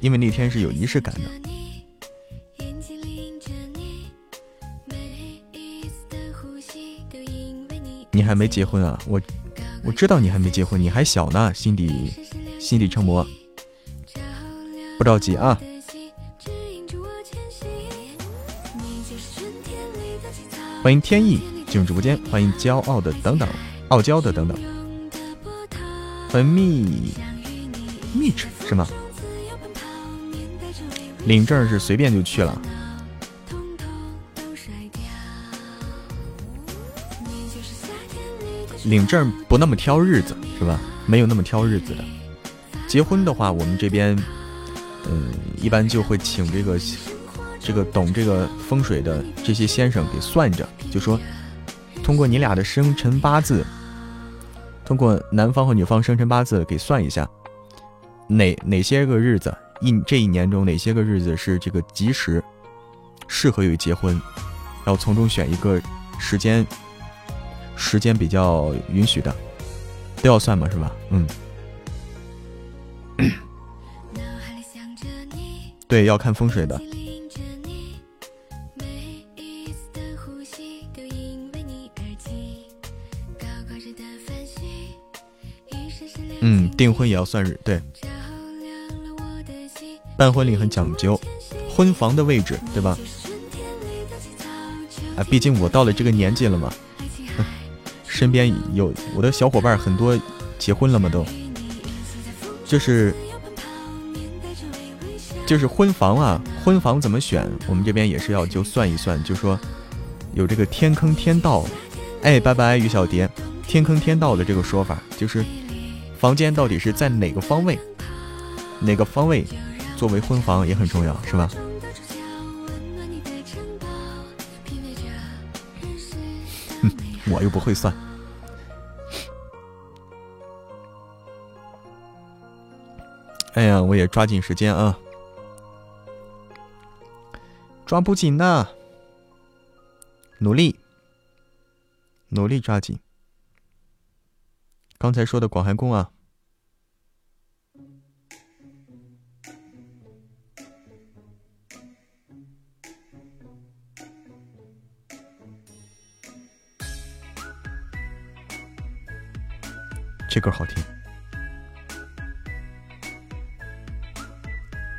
因为那天是有仪式感的。你还没结婚啊？我我知道你还没结婚，你还小呢，心底。心底成魔，不着急啊！欢迎天意进入直播间，欢迎骄傲的等等，傲娇的等等，欢迎蜜蜜汁是吗？领证是随便就去了，领证不那么挑日子是吧？没有那么挑日子的。结婚的话，我们这边，嗯，一般就会请这个这个懂这个风水的这些先生给算着，就说通过你俩的生辰八字，通过男方和女方生辰八字给算一下，哪哪些个日子一这一年中哪些个日子是这个吉时，适合于结婚，然后从中选一个时间时间比较允许的，都要算嘛，是吧？嗯。对，要看风水的。嗯，订婚也要算日，对。办婚礼很讲究，婚房的位置，对吧？啊，毕竟我到了这个年纪了嘛，身边有我的小伙伴很多结婚了嘛，都。就是，就是婚房啊，婚房怎么选？我们这边也是要就算一算，就说有这个天坑天道，哎，拜拜，于小蝶，天坑天道的这个说法，就是房间到底是在哪个方位？哪个方位作为婚房也很重要是吧？我又不会算。哎呀我也抓紧时间啊。抓不紧呐。努力。努力抓紧。刚才说的广寒宫啊，这歌好听。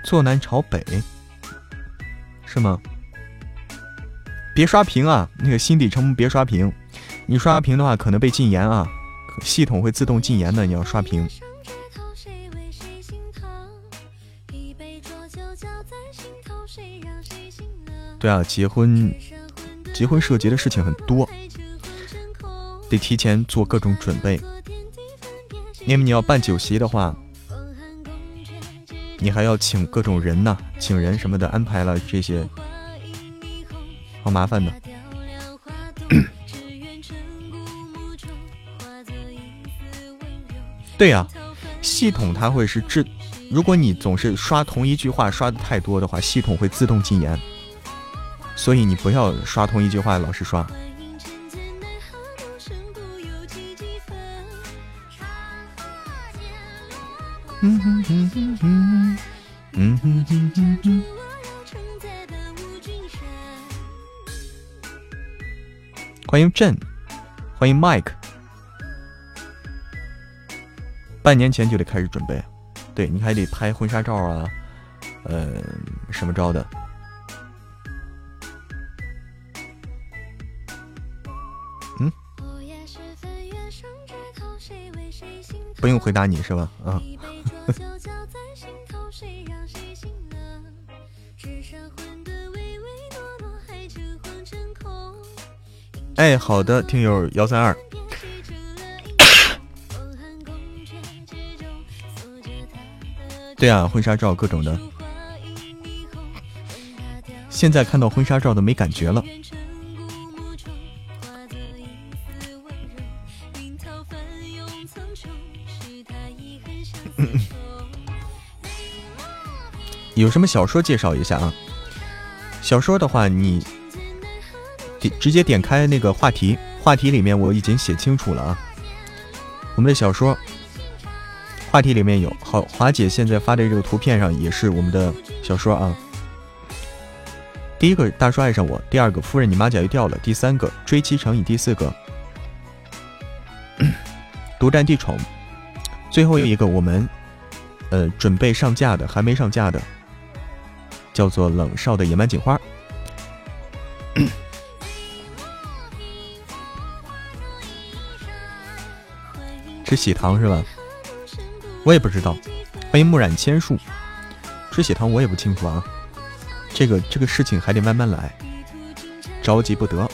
坐南朝北，是吗？别刷屏啊！那个心底城别刷屏，你刷屏的话可能被禁言啊，系统会自动禁言的。你要刷屏。对啊，结婚，结婚涉及的事情很多，得提前做各种准备。因为你要办酒席的话。你还要请各种人呢，请人什么的，安排了这些，好麻烦的。对呀，系统它会是制，如果你总是刷同一句话刷的太多的话，系统会自动禁言。所以你不要刷同一句话老是刷。欢迎朕，欢迎 Mike。半年前就得开始准备，对你还得拍婚纱照啊，呃，什么着的。嗯？不用回答你是吧？啊。哎，好的，听友幺三二。对啊，婚纱照各种的。现在看到婚纱照都没感觉了。有什么小说介绍一下啊？小说的话，你点直接点开那个话题，话题里面我已经写清楚了啊。我们的小说话题里面有，好，华姐现在发的这个图片上也是我们的小说啊。第一个大叔爱上我，第二个夫人你马甲又掉了，第三个追妻成瘾，第四个独占地宠，最后一个我们呃准备上架的还没上架的。叫做冷少的野蛮锦花，吃喜糖是吧？我也不知道。欢迎木染千树，吃喜糖我也不清楚啊。这个这个事情还得慢慢来，着急不得。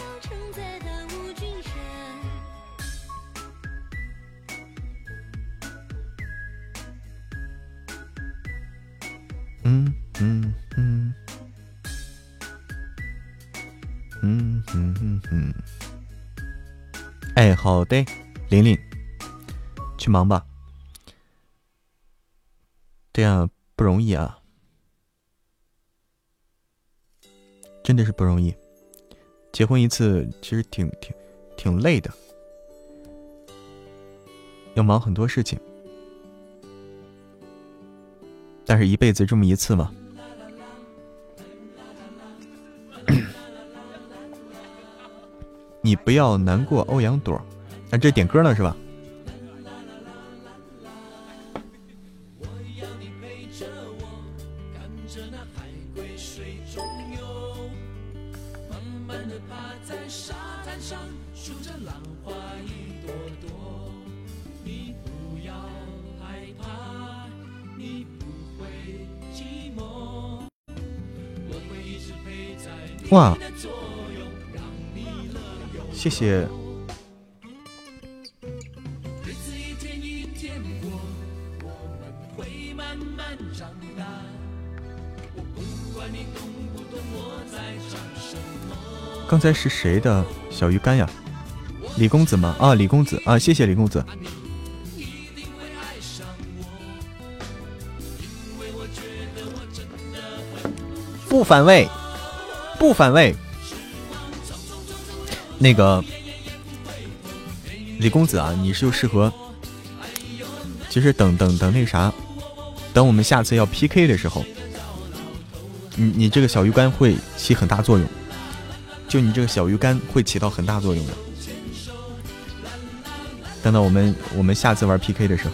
嗯嗯嗯，嗯嗯嗯嗯。哎好的，玲玲，去忙吧。对呀，不容易啊，真的是不容易。结婚一次其实挺挺挺累的，要忙很多事情，但是一辈子这么一次嘛。你不要难过，欧阳朵。啊，这点歌呢是吧？哇，谢谢。刚才是谁的小鱼干呀？李公子吗？啊，李公子啊，谢谢李公子。不反胃，不反胃。那个李公子啊，你是就适合，其实等等等那啥，等我们下次要 PK 的时候，你你这个小鱼干会起很大作用，就你这个小鱼干会起到很大作用的。等到我们我们下次玩 PK 的时候。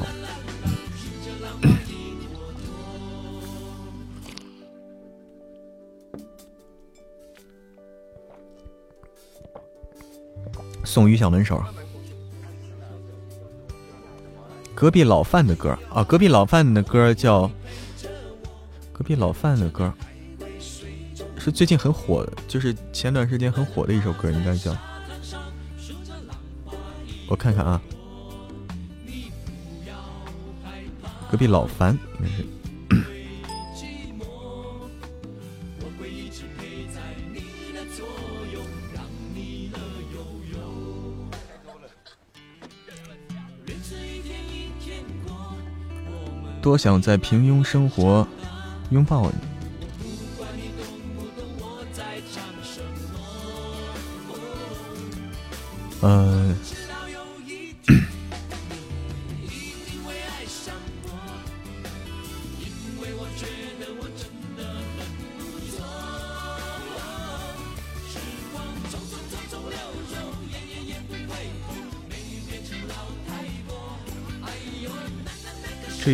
送于小门手，隔壁老范的歌啊，隔壁老范的歌叫隔壁老范的歌，是最近很火的，就是前段时间很火的一首歌，应该叫。我看看啊，隔壁老樊应该是。多想在平庸生活拥抱你。呃。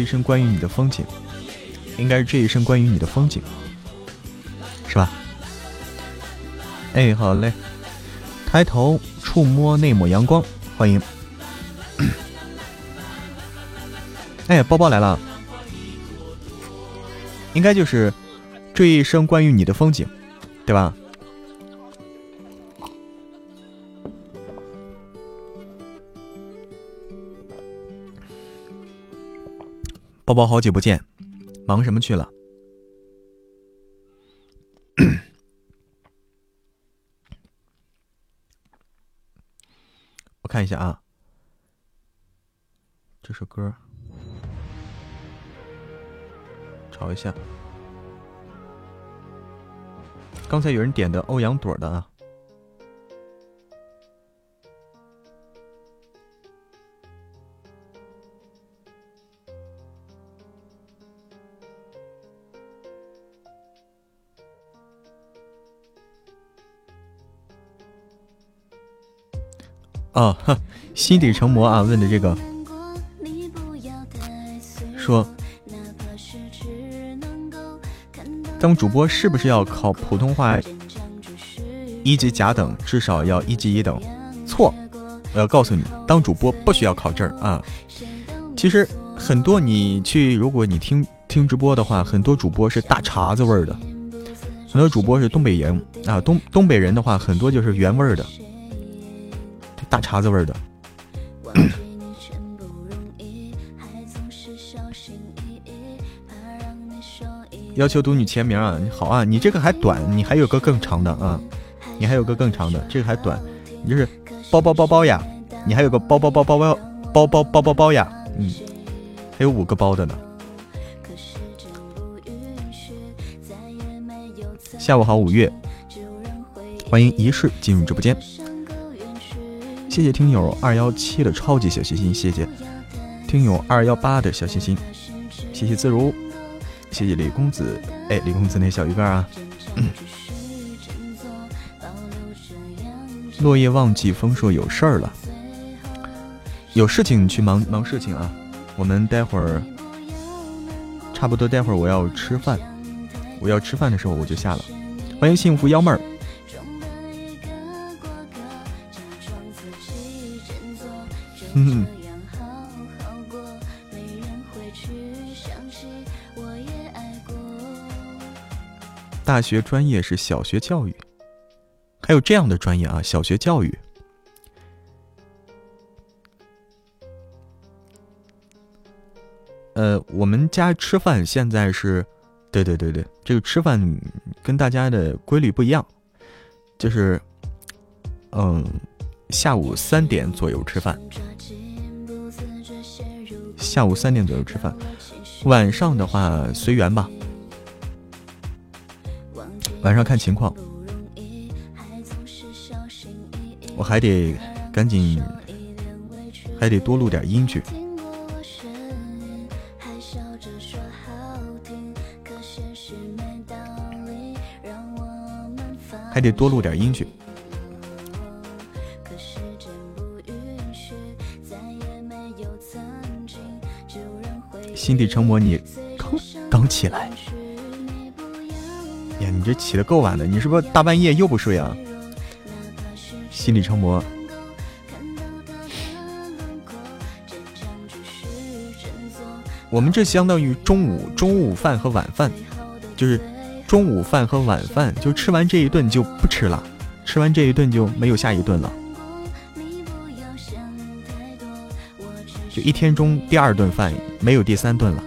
一生关于你的风景，应该是这一生关于你的风景，是吧？哎，好嘞。抬头触摸那抹阳光，欢迎。哎，包包来了，应该就是这一生关于你的风景，对吧？包包，好久不见，忙什么去了？我看一下啊，这首歌，找一下。刚才有人点的欧阳朵的啊。哦，心底成魔啊！问的这个，说当主播是不是要考普通话一级甲等，至少要一级乙等？错，我要告诉你，当主播不需要考证啊。其实很多你去，如果你听听直播的话，很多主播是大碴子味儿的，很多主播是东北人啊，东东北人的话，很多就是原味儿的。大碴子味儿的，要求读你签名啊！你好啊，你这个还短，你还有个更长的啊，你还有个更长的，这个还短，你就是包包包包呀，你还有个包包包包包包包包包包呀，嗯，还有五个包的呢。下午好，五月，欢迎一世进入直播间。谢谢听友二幺七的超级小心心，谢谢听友二幺八的小心心，谢谢自如，谢谢李公子，哎，李公子那小鱼干啊。落叶忘记风说有事儿了，有事情去忙忙事情啊。我们待会儿差不多，待会儿我要吃饭，我要吃饭的时候我就下了。欢迎幸福幺妹儿。嗯，大学专业是小学教育，还有这样的专业啊？小学教育。呃，我们家吃饭现在是，对对对对，这个吃饭跟大家的规律不一样，就是，嗯，下午三点左右吃饭。下午三点左右吃饭，晚上的话随缘吧，晚上看情况。我还得赶紧，还得多录点音剧。还得多录点音去。心底成魔，你刚刚起来呀？你这起的够晚的，你是不是大半夜又不睡啊？心底成魔，我们这相当于中午中午饭和晚饭，就是。中午饭和晚饭就吃完这一顿就不吃了，吃完这一顿就没有下一顿了，就一天中第二顿饭没有第三顿了，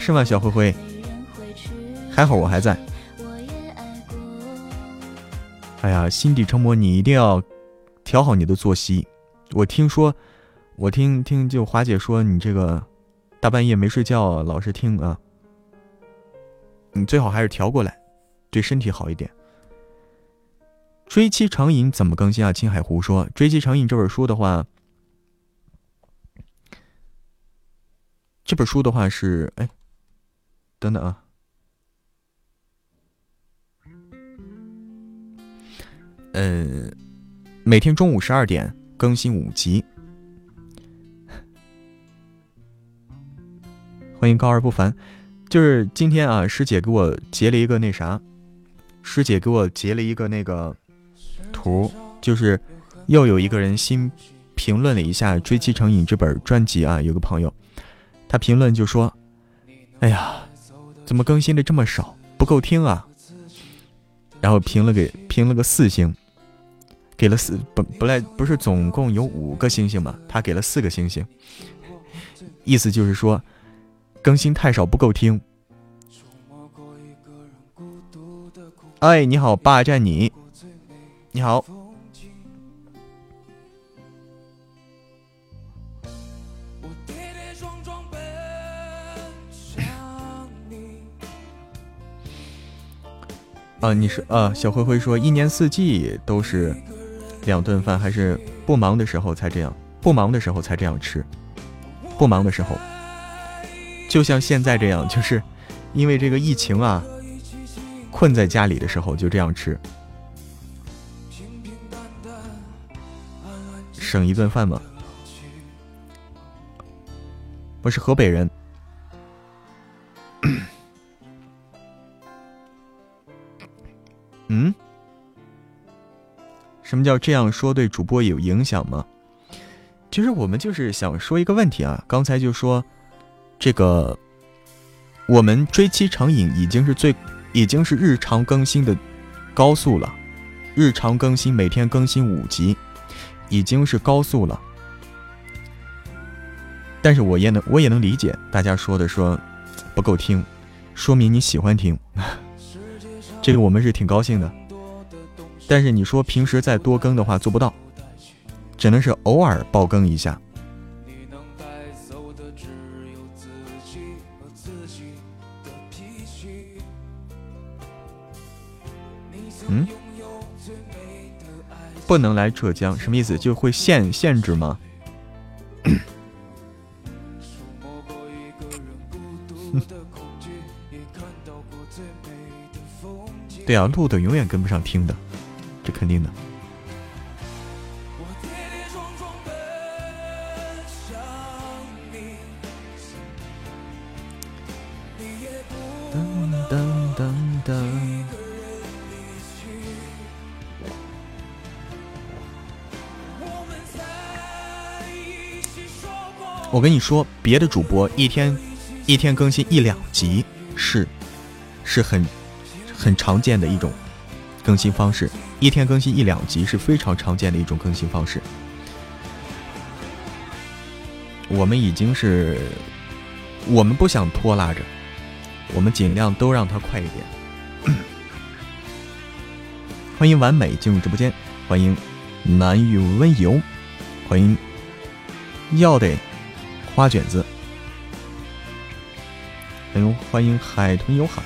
是吗？小灰灰，还好我还在。哎呀，心底成魔，你一定要调好你的作息。我听说。我听听，就华姐说你这个大半夜没睡觉，老是听啊，你最好还是调过来，对身体好一点。追妻成瘾怎么更新啊？青海湖说，追妻成瘾这本书的话，这本书的话是哎，等等啊，呃，每天中午十二点更新五集。欢迎高而不凡，就是今天啊，师姐给我截了一个那啥，师姐给我截了一个那个图，就是又有一个人新评论了一下《追妻成瘾》这本专辑啊，有个朋友，他评论就说：“哎呀，怎么更新的这么少，不够听啊？”然后评了给评了个四星，给了四不不赖不是总共有五个星星嘛，他给了四个星星，意思就是说。更新太少不够听。哎，你好，霸占你。你好。啊，你是啊，小灰灰说，一年四季都是两顿饭，还是不忙的时候才这样？不忙的时候才这样吃，不忙的时候。就像现在这样，就是因为这个疫情啊，困在家里的时候就这样吃，省一顿饭吗。我是河北人。嗯？什么叫这样说对主播有影响吗？其实我们就是想说一个问题啊，刚才就说。这个，我们追妻成瘾已经是最，已经是日常更新的高速了，日常更新每天更新五集，已经是高速了。但是我也能，我也能理解大家说的说不够听，说明你喜欢听，这个我们是挺高兴的。但是你说平时再多更的话做不到，只能是偶尔爆更一下。嗯，不能来浙江，什么意思？就会限限制吗？对啊，录的永远跟不上听的，这肯定的。我跟你说，别的主播一天一天更新一两集是是很很常见的一种更新方式，一天更新一两集是非常常见的一种更新方式。我们已经是，我们不想拖拉着，我们尽量都让它快一点。欢迎完美进入直播间，欢迎南雨温柔，欢迎要得。花卷子，哎呦欢迎海豚有海，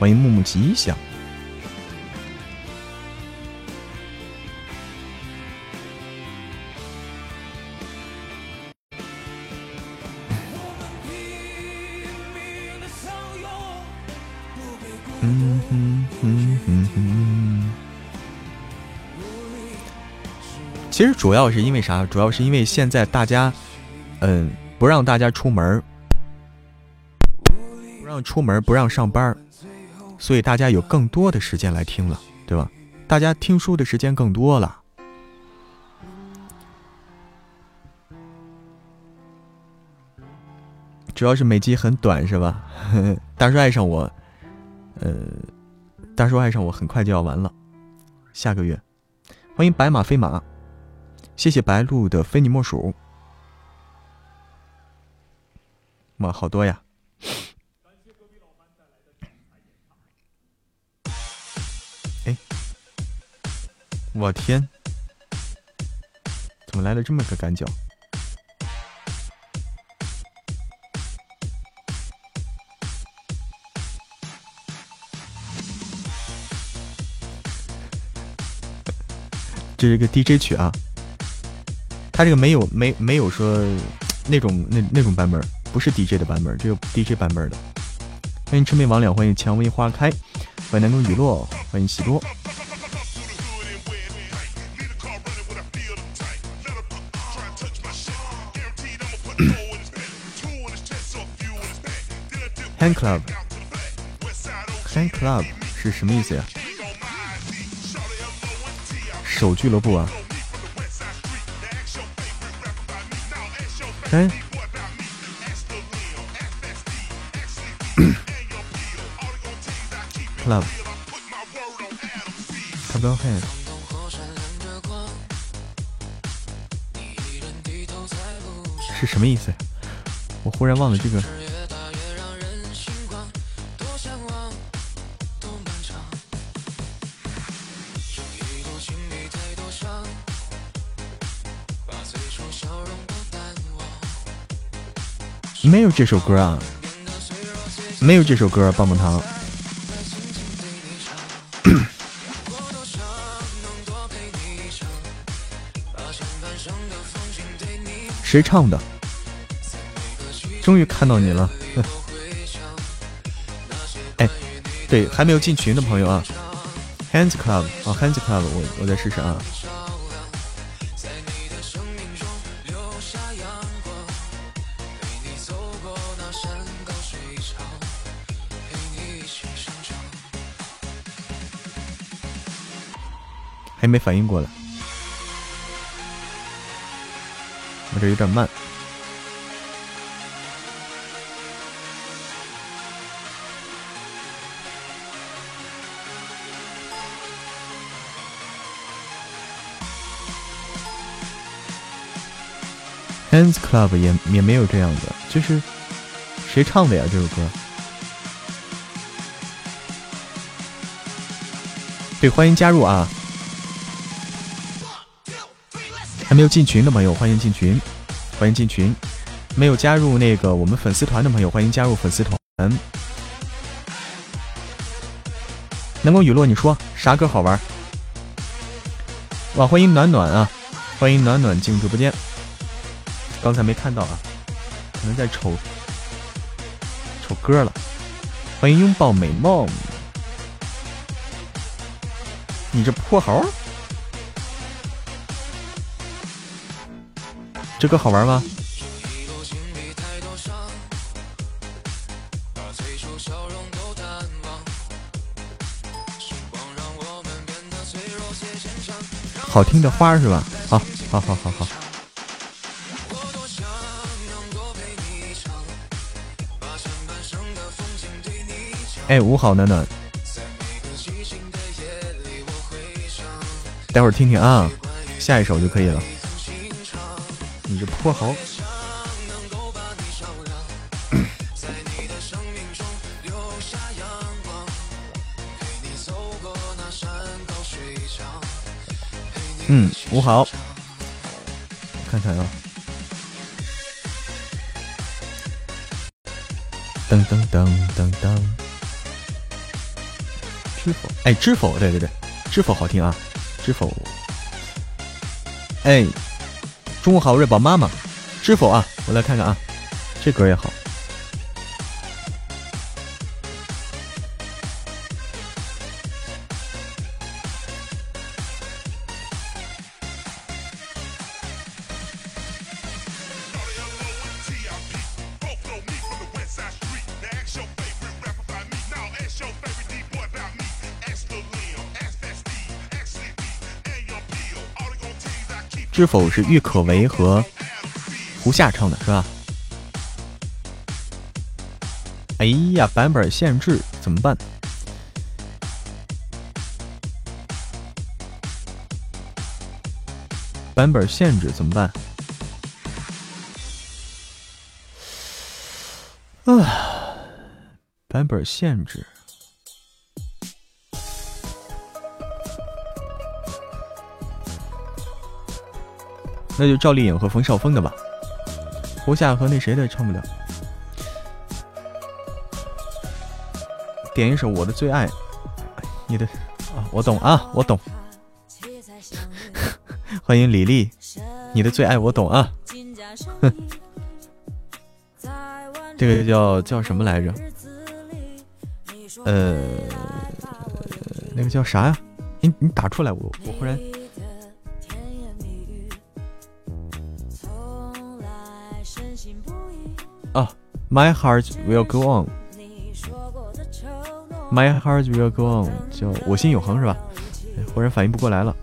欢迎木木吉祥。嗯哼哼哼哼。其实主要是因为啥？主要是因为现在大家，嗯，不让大家出门不让出门不让上班所以大家有更多的时间来听了，对吧？大家听书的时间更多了。主要是每集很短，是吧？大叔爱上我。呃，大叔爱上我很快就要完了，下个月，欢迎白马飞马，谢谢白鹿的非你莫属，哇，好多呀！哎，我天，怎么来了这么个赶脚？这是个 DJ 曲啊，它这个没有没没有说那种那那种版本，不是 DJ 的版本，只有 DJ 版本的。欢迎魑魅魍魉，欢迎蔷薇花开，欢迎南宫雨落，欢迎喜多。Hand Club，Hand Club 是什么意思呀？手俱乐部啊，哎，club，club hand，是什么意思？我忽然忘了这个。没有这首歌啊，没有这首歌，棒棒糖。谁唱的？终于看到你了。哎，对，还没有进群的朋友啊，Hands Club 啊，Hands Club，我我再试试啊。还没反应过来，我这有点慢。Hands Club 也也没有这样的，就是谁唱的呀？这首歌？对，欢迎加入啊！还没有进群的朋友，欢迎进群，欢迎进群。没有加入那个我们粉丝团的朋友，欢迎加入粉丝团。南宫雨落，你说啥歌好玩？哇，欢迎暖暖啊，欢迎暖暖进入直播间。刚才没看到啊，可能在瞅瞅歌了。欢迎拥抱美梦。你这破猴！这歌好玩吗？好听的花是吧？好，好，好，好，好。哎，五好暖暖，待会儿听听啊，下一首就可以了。你这破猴！嗯，五好，看看啊。噔噔噔噔噔，知否？哎，知否？对对对，知否好听啊，知否？哎，中午好，瑞宝妈妈，知否啊？我来看看啊，这歌也好。知否是郁可唯和胡夏唱的，是吧？哎呀，版本限制怎么办？版本限制怎么办？啊，版本限制。那就赵丽颖和冯绍峰的吧，胡夏和那谁的唱不了。点一首我的最爱，你的啊，我懂啊，我懂。欢迎李丽，你的最爱我懂啊。哼，这个叫叫什么来着？呃，那个叫啥呀？你你打出来，我我忽然。My heart will go on. My heart will go on，叫我心永恒是吧？忽然反应不过来了。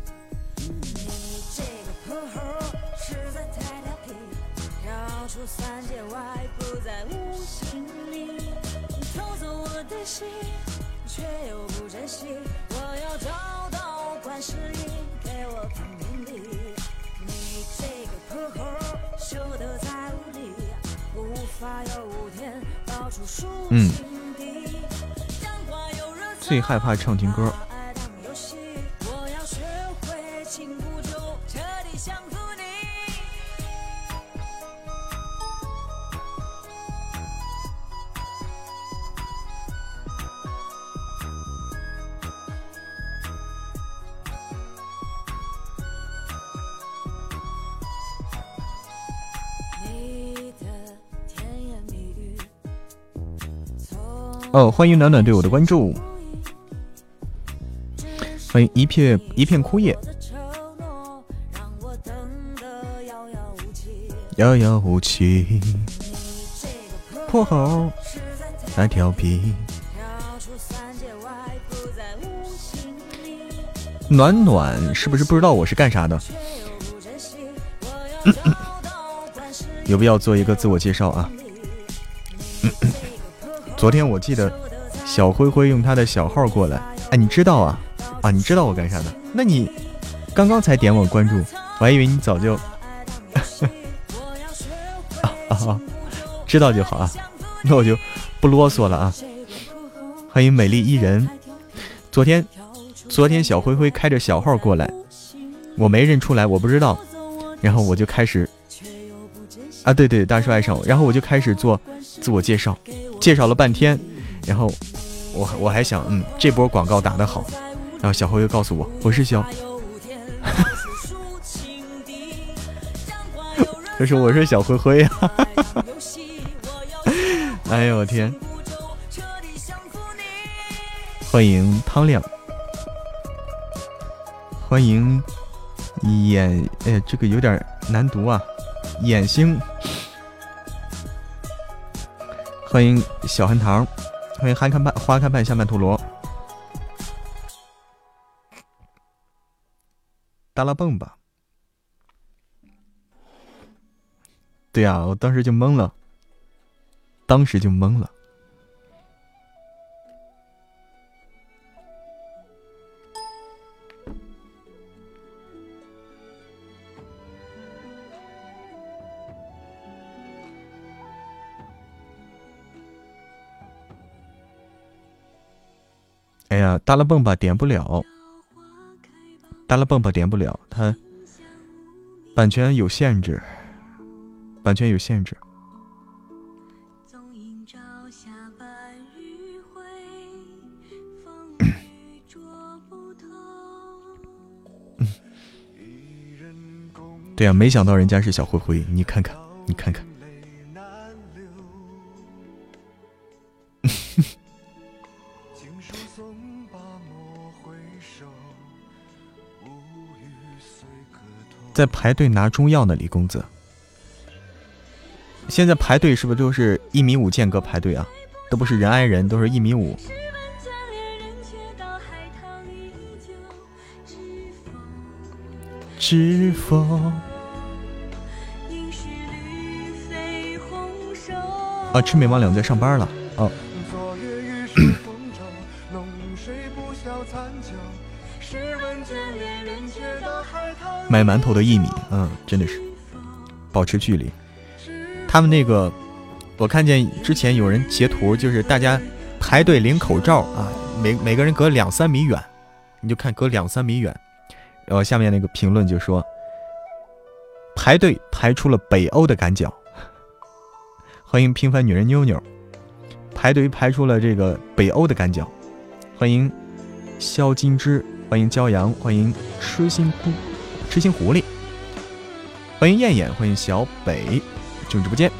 害怕唱情歌。哦，欢迎暖暖对我的关注，欢迎一片一片枯叶，遥遥无期，破猴太调皮，暖暖是不是不知道我是干啥的？有必要做一个自我介绍啊？昨天我记得小灰灰用他的小号过来，哎，你知道啊？啊，你知道我干啥的？那你刚刚才点我关注，我还以为你早就 啊啊！知道就好啊，那我就不啰嗦了啊。欢迎美丽伊人。昨天昨天小灰灰开着小号过来，我没认出来，我不知道，然后我就开始啊，对对，大叔爱上我，然后我就开始做自我介绍。介绍了半天，然后我我还想，嗯，这波广告打得好。然后小灰又告诉我，我是小，他说我是小灰灰呀。哎呦我天！欢迎汤亮，欢迎眼，哎，这个有点难读啊，眼星。欢迎小憨糖，欢迎憨看半花开半夏曼陀罗，耷拉蹦吧。对呀，我当时就懵了，当时就懵了。哎呀，耷拉蹦吧点不了，搭拉蹦蹦点不了，它版权有限制，版权有限制。对呀，没想到人家是小灰灰，你看看，你看看。在排队拿中药呢，李公子。现在排队是不是都是一米五间隔排队啊？都不是人挨人，都是一米五。知否？啊，魑魅魍魉在上班了。买馒头的一米，嗯，真的是保持距离。他们那个，我看见之前有人截图，就是大家排队领口罩啊，每每个人隔两三米远，你就看隔两三米远。然后下面那个评论就说，排队排出了北欧的赶脚。欢迎平凡女人妞妞，排队排出了这个北欧的赶脚。欢迎肖金枝，欢迎骄阳，欢迎痴心姑。痴心狐狸，欢迎燕燕，欢迎小北进入直播间。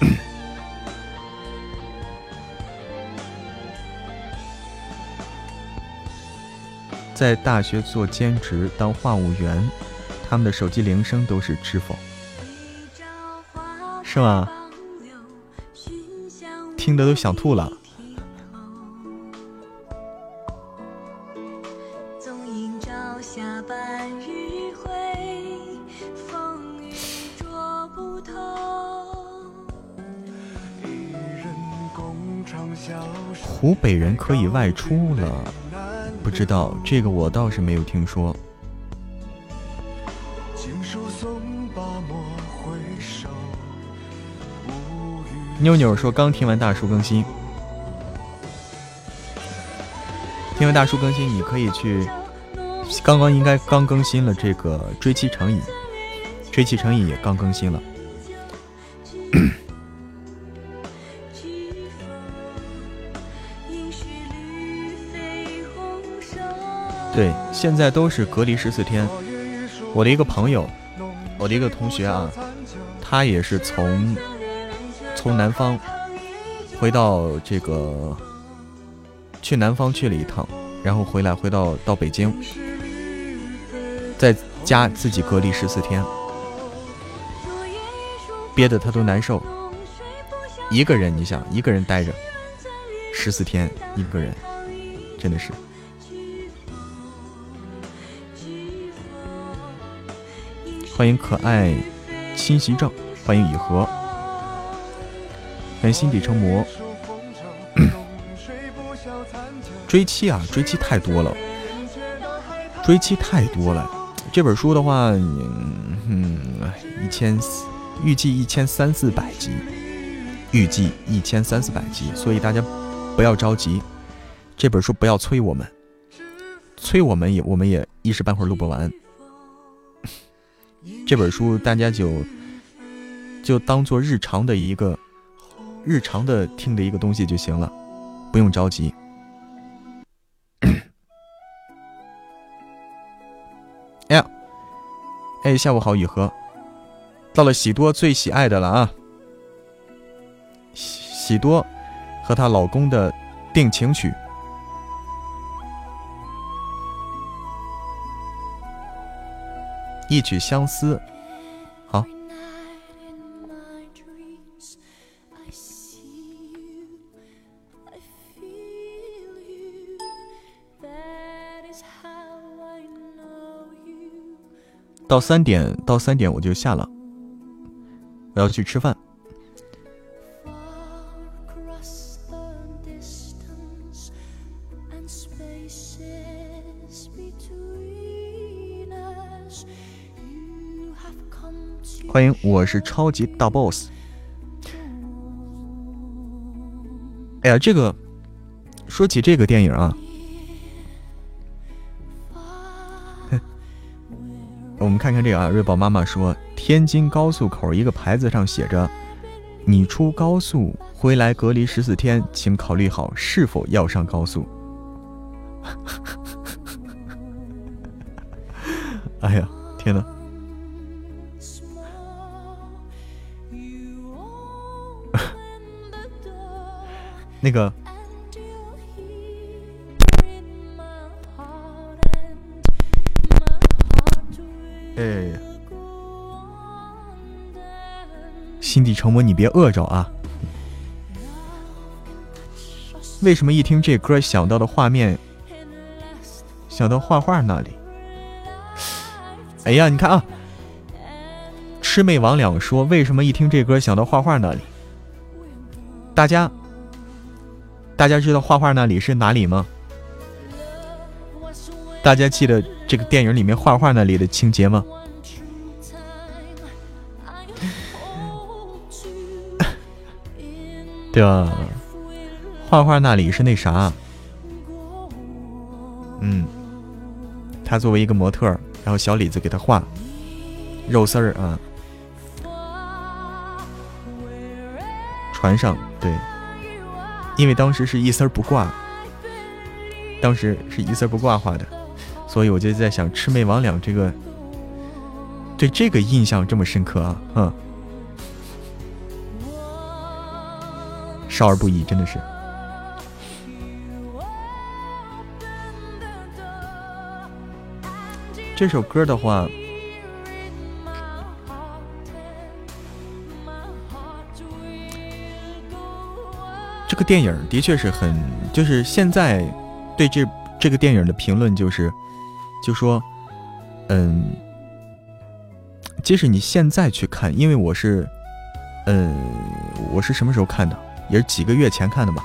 在大学做兼职当话务员，他们的手机铃声都是知否？是吗？听得都想吐了。湖北人可以外出了，不知道这个我倒是没有听说。妞妞说刚听完大叔更新，听完大叔更新，你可以去，刚刚应该刚更新了这个追妻成瘾，追妻成瘾也刚更新了。对，现在都是隔离十四天。我的一个朋友，我的一个同学啊，他也是从从南方回到这个去南方去了一趟，然后回来回到到北京，在家自己隔离十四天，憋得他都难受。一个人，你想一个人待着十四天，一个人真的是。欢迎可爱侵袭症，欢迎雨禾，欢迎心底成魔。追妻啊，追妻太多了，追妻太多了。这本书的话，嗯，一千四，预计一千三四百集，预计一千三四百集，所以大家不要着急，这本书不要催我们，催我们也我们也一时半会儿录不完。这本书大家就就当做日常的一个日常的听的一个东西就行了，不用着急。哎呀，哎，下午好，雨禾，到了喜多最喜爱的了啊！喜多和她老公的定情曲。一曲相思，好。到三点，到三点我就下了，我要去吃饭。欢迎，我是超级大 boss。哎呀，这个说起这个电影啊，我们看看这个啊，瑞宝妈妈说，天津高速口一个牌子上写着：“你出高速回来隔离十四天，请考虑好是否要上高速。” 哎呀，天哪！那个，哎，心底成魔，你别饿着啊！为什么一听这歌想到的画面，想到画画那里？哎呀，你看啊，魑魅魍魉说为什么一听这歌想到画画那里？大家。大家知道画画那里是哪里吗？大家记得这个电影里面画画那里的情节吗？对吧？画画那里是那啥？嗯，他作为一个模特，然后小李子给他画肉丝儿啊，船上对。因为当时是一丝不挂，当时是一丝不挂画的，所以我就在想，魑魅魍魉这个对这个印象这么深刻啊，嗯，少儿不宜，真的是。这首歌的话。这个电影的确是很，就是现在对这这个电影的评论就是，就说，嗯，即使你现在去看，因为我是，嗯，我是什么时候看的？也是几个月前看的吧。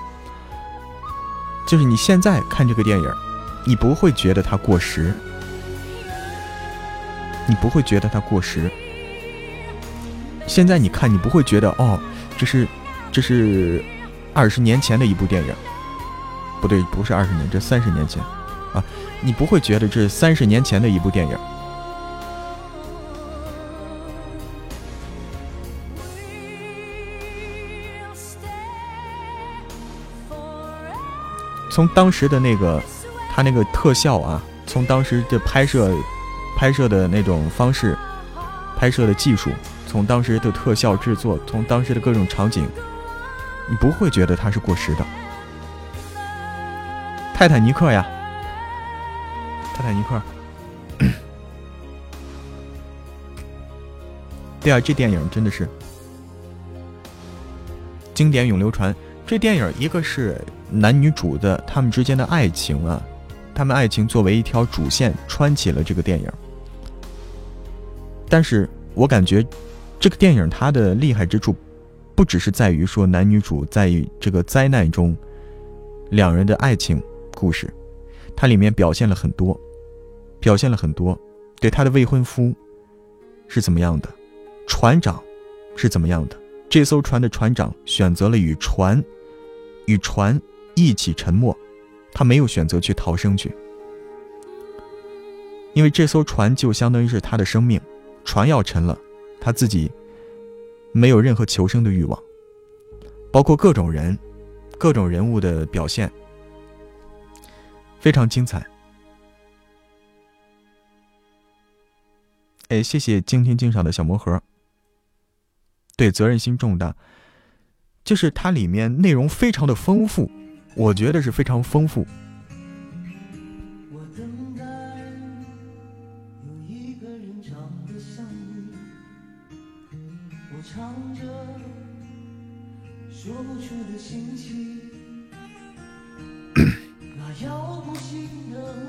就是你现在看这个电影，你不会觉得它过时，你不会觉得它过时。现在你看，你不会觉得哦，这是，这是。二十年前的一部电影，不对，不是二十年，这三十年前，啊，你不会觉得这是三十年前的一部电影。从当时的那个，他那个特效啊，从当时的拍摄，拍摄的那种方式，拍摄的技术，从当时的特效制作，从当时的各种场景。你不会觉得它是过时的，泰坦尼克呀，泰坦尼克，对啊，这电影真的是经典永流传。这电影一个是男女主的他们之间的爱情啊，他们爱情作为一条主线穿起了这个电影。但是我感觉这个电影它的厉害之处。不只是在于说男女主在这个灾难中，两人的爱情故事，它里面表现了很多，表现了很多，对他的未婚夫是怎么样的，船长是怎么样的，这艘船的船长选择了与船与船一起沉没，他没有选择去逃生去，因为这艘船就相当于是他的生命，船要沉了，他自己。没有任何求生的欲望，包括各种人、各种人物的表现，非常精彩。哎，谢谢精听精赏的小魔盒。对，责任心重大，就是它里面内容非常的丰富，我觉得是非常丰富。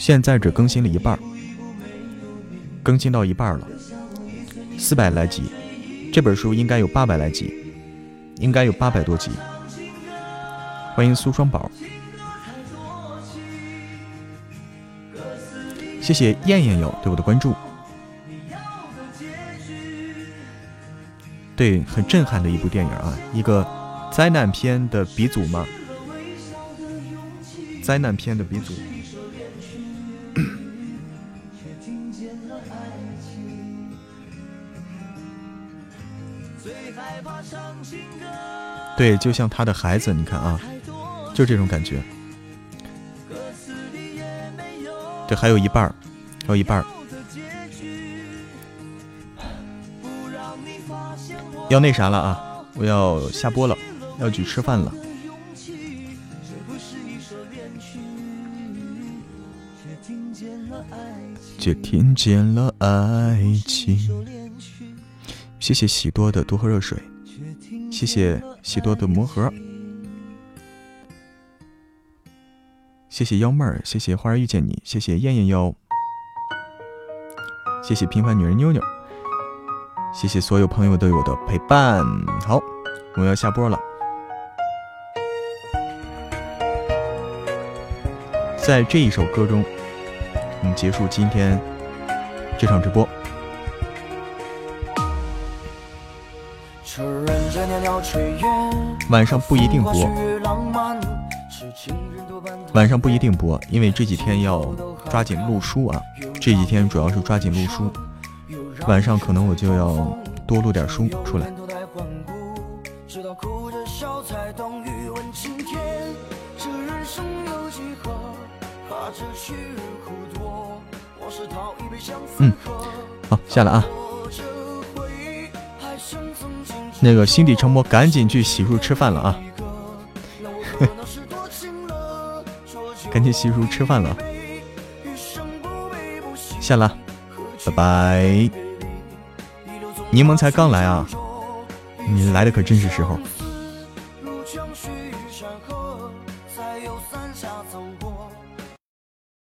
现在只更新了一半更新到一半了，四百来集，这本书应该有八百来集，应该有八百多集。欢迎苏双宝，谢谢燕燕友对我的关注。对，很震撼的一部电影啊，一个灾难片的鼻祖嘛，灾难片的鼻祖。对，就像他的孩子，你看啊，就这种感觉。对，还有一半儿，还有一半儿。要那啥了啊！我要下播了，要去吃饭了。却听见了爱情。谢谢喜多的多喝热水。谢谢喜多的魔盒，谢谢幺妹儿，谢谢花儿遇见你，谢谢燕燕哟，谢谢平凡女人妞妞，谢谢所有朋友对我的陪伴。好，我要下播了，在这一首歌中，我们结束今天这场直播。晚上不一定播，晚上不一定播，因为这几天要抓紧录书啊。这几天主要是抓紧录书，晚上可能我就要多录点书出来。嗯，好，下了啊。那个心底成魔，赶紧去洗漱吃饭了啊！赶紧洗漱吃饭了，下了，拜拜。柠檬才刚来啊，你来的可真是时候。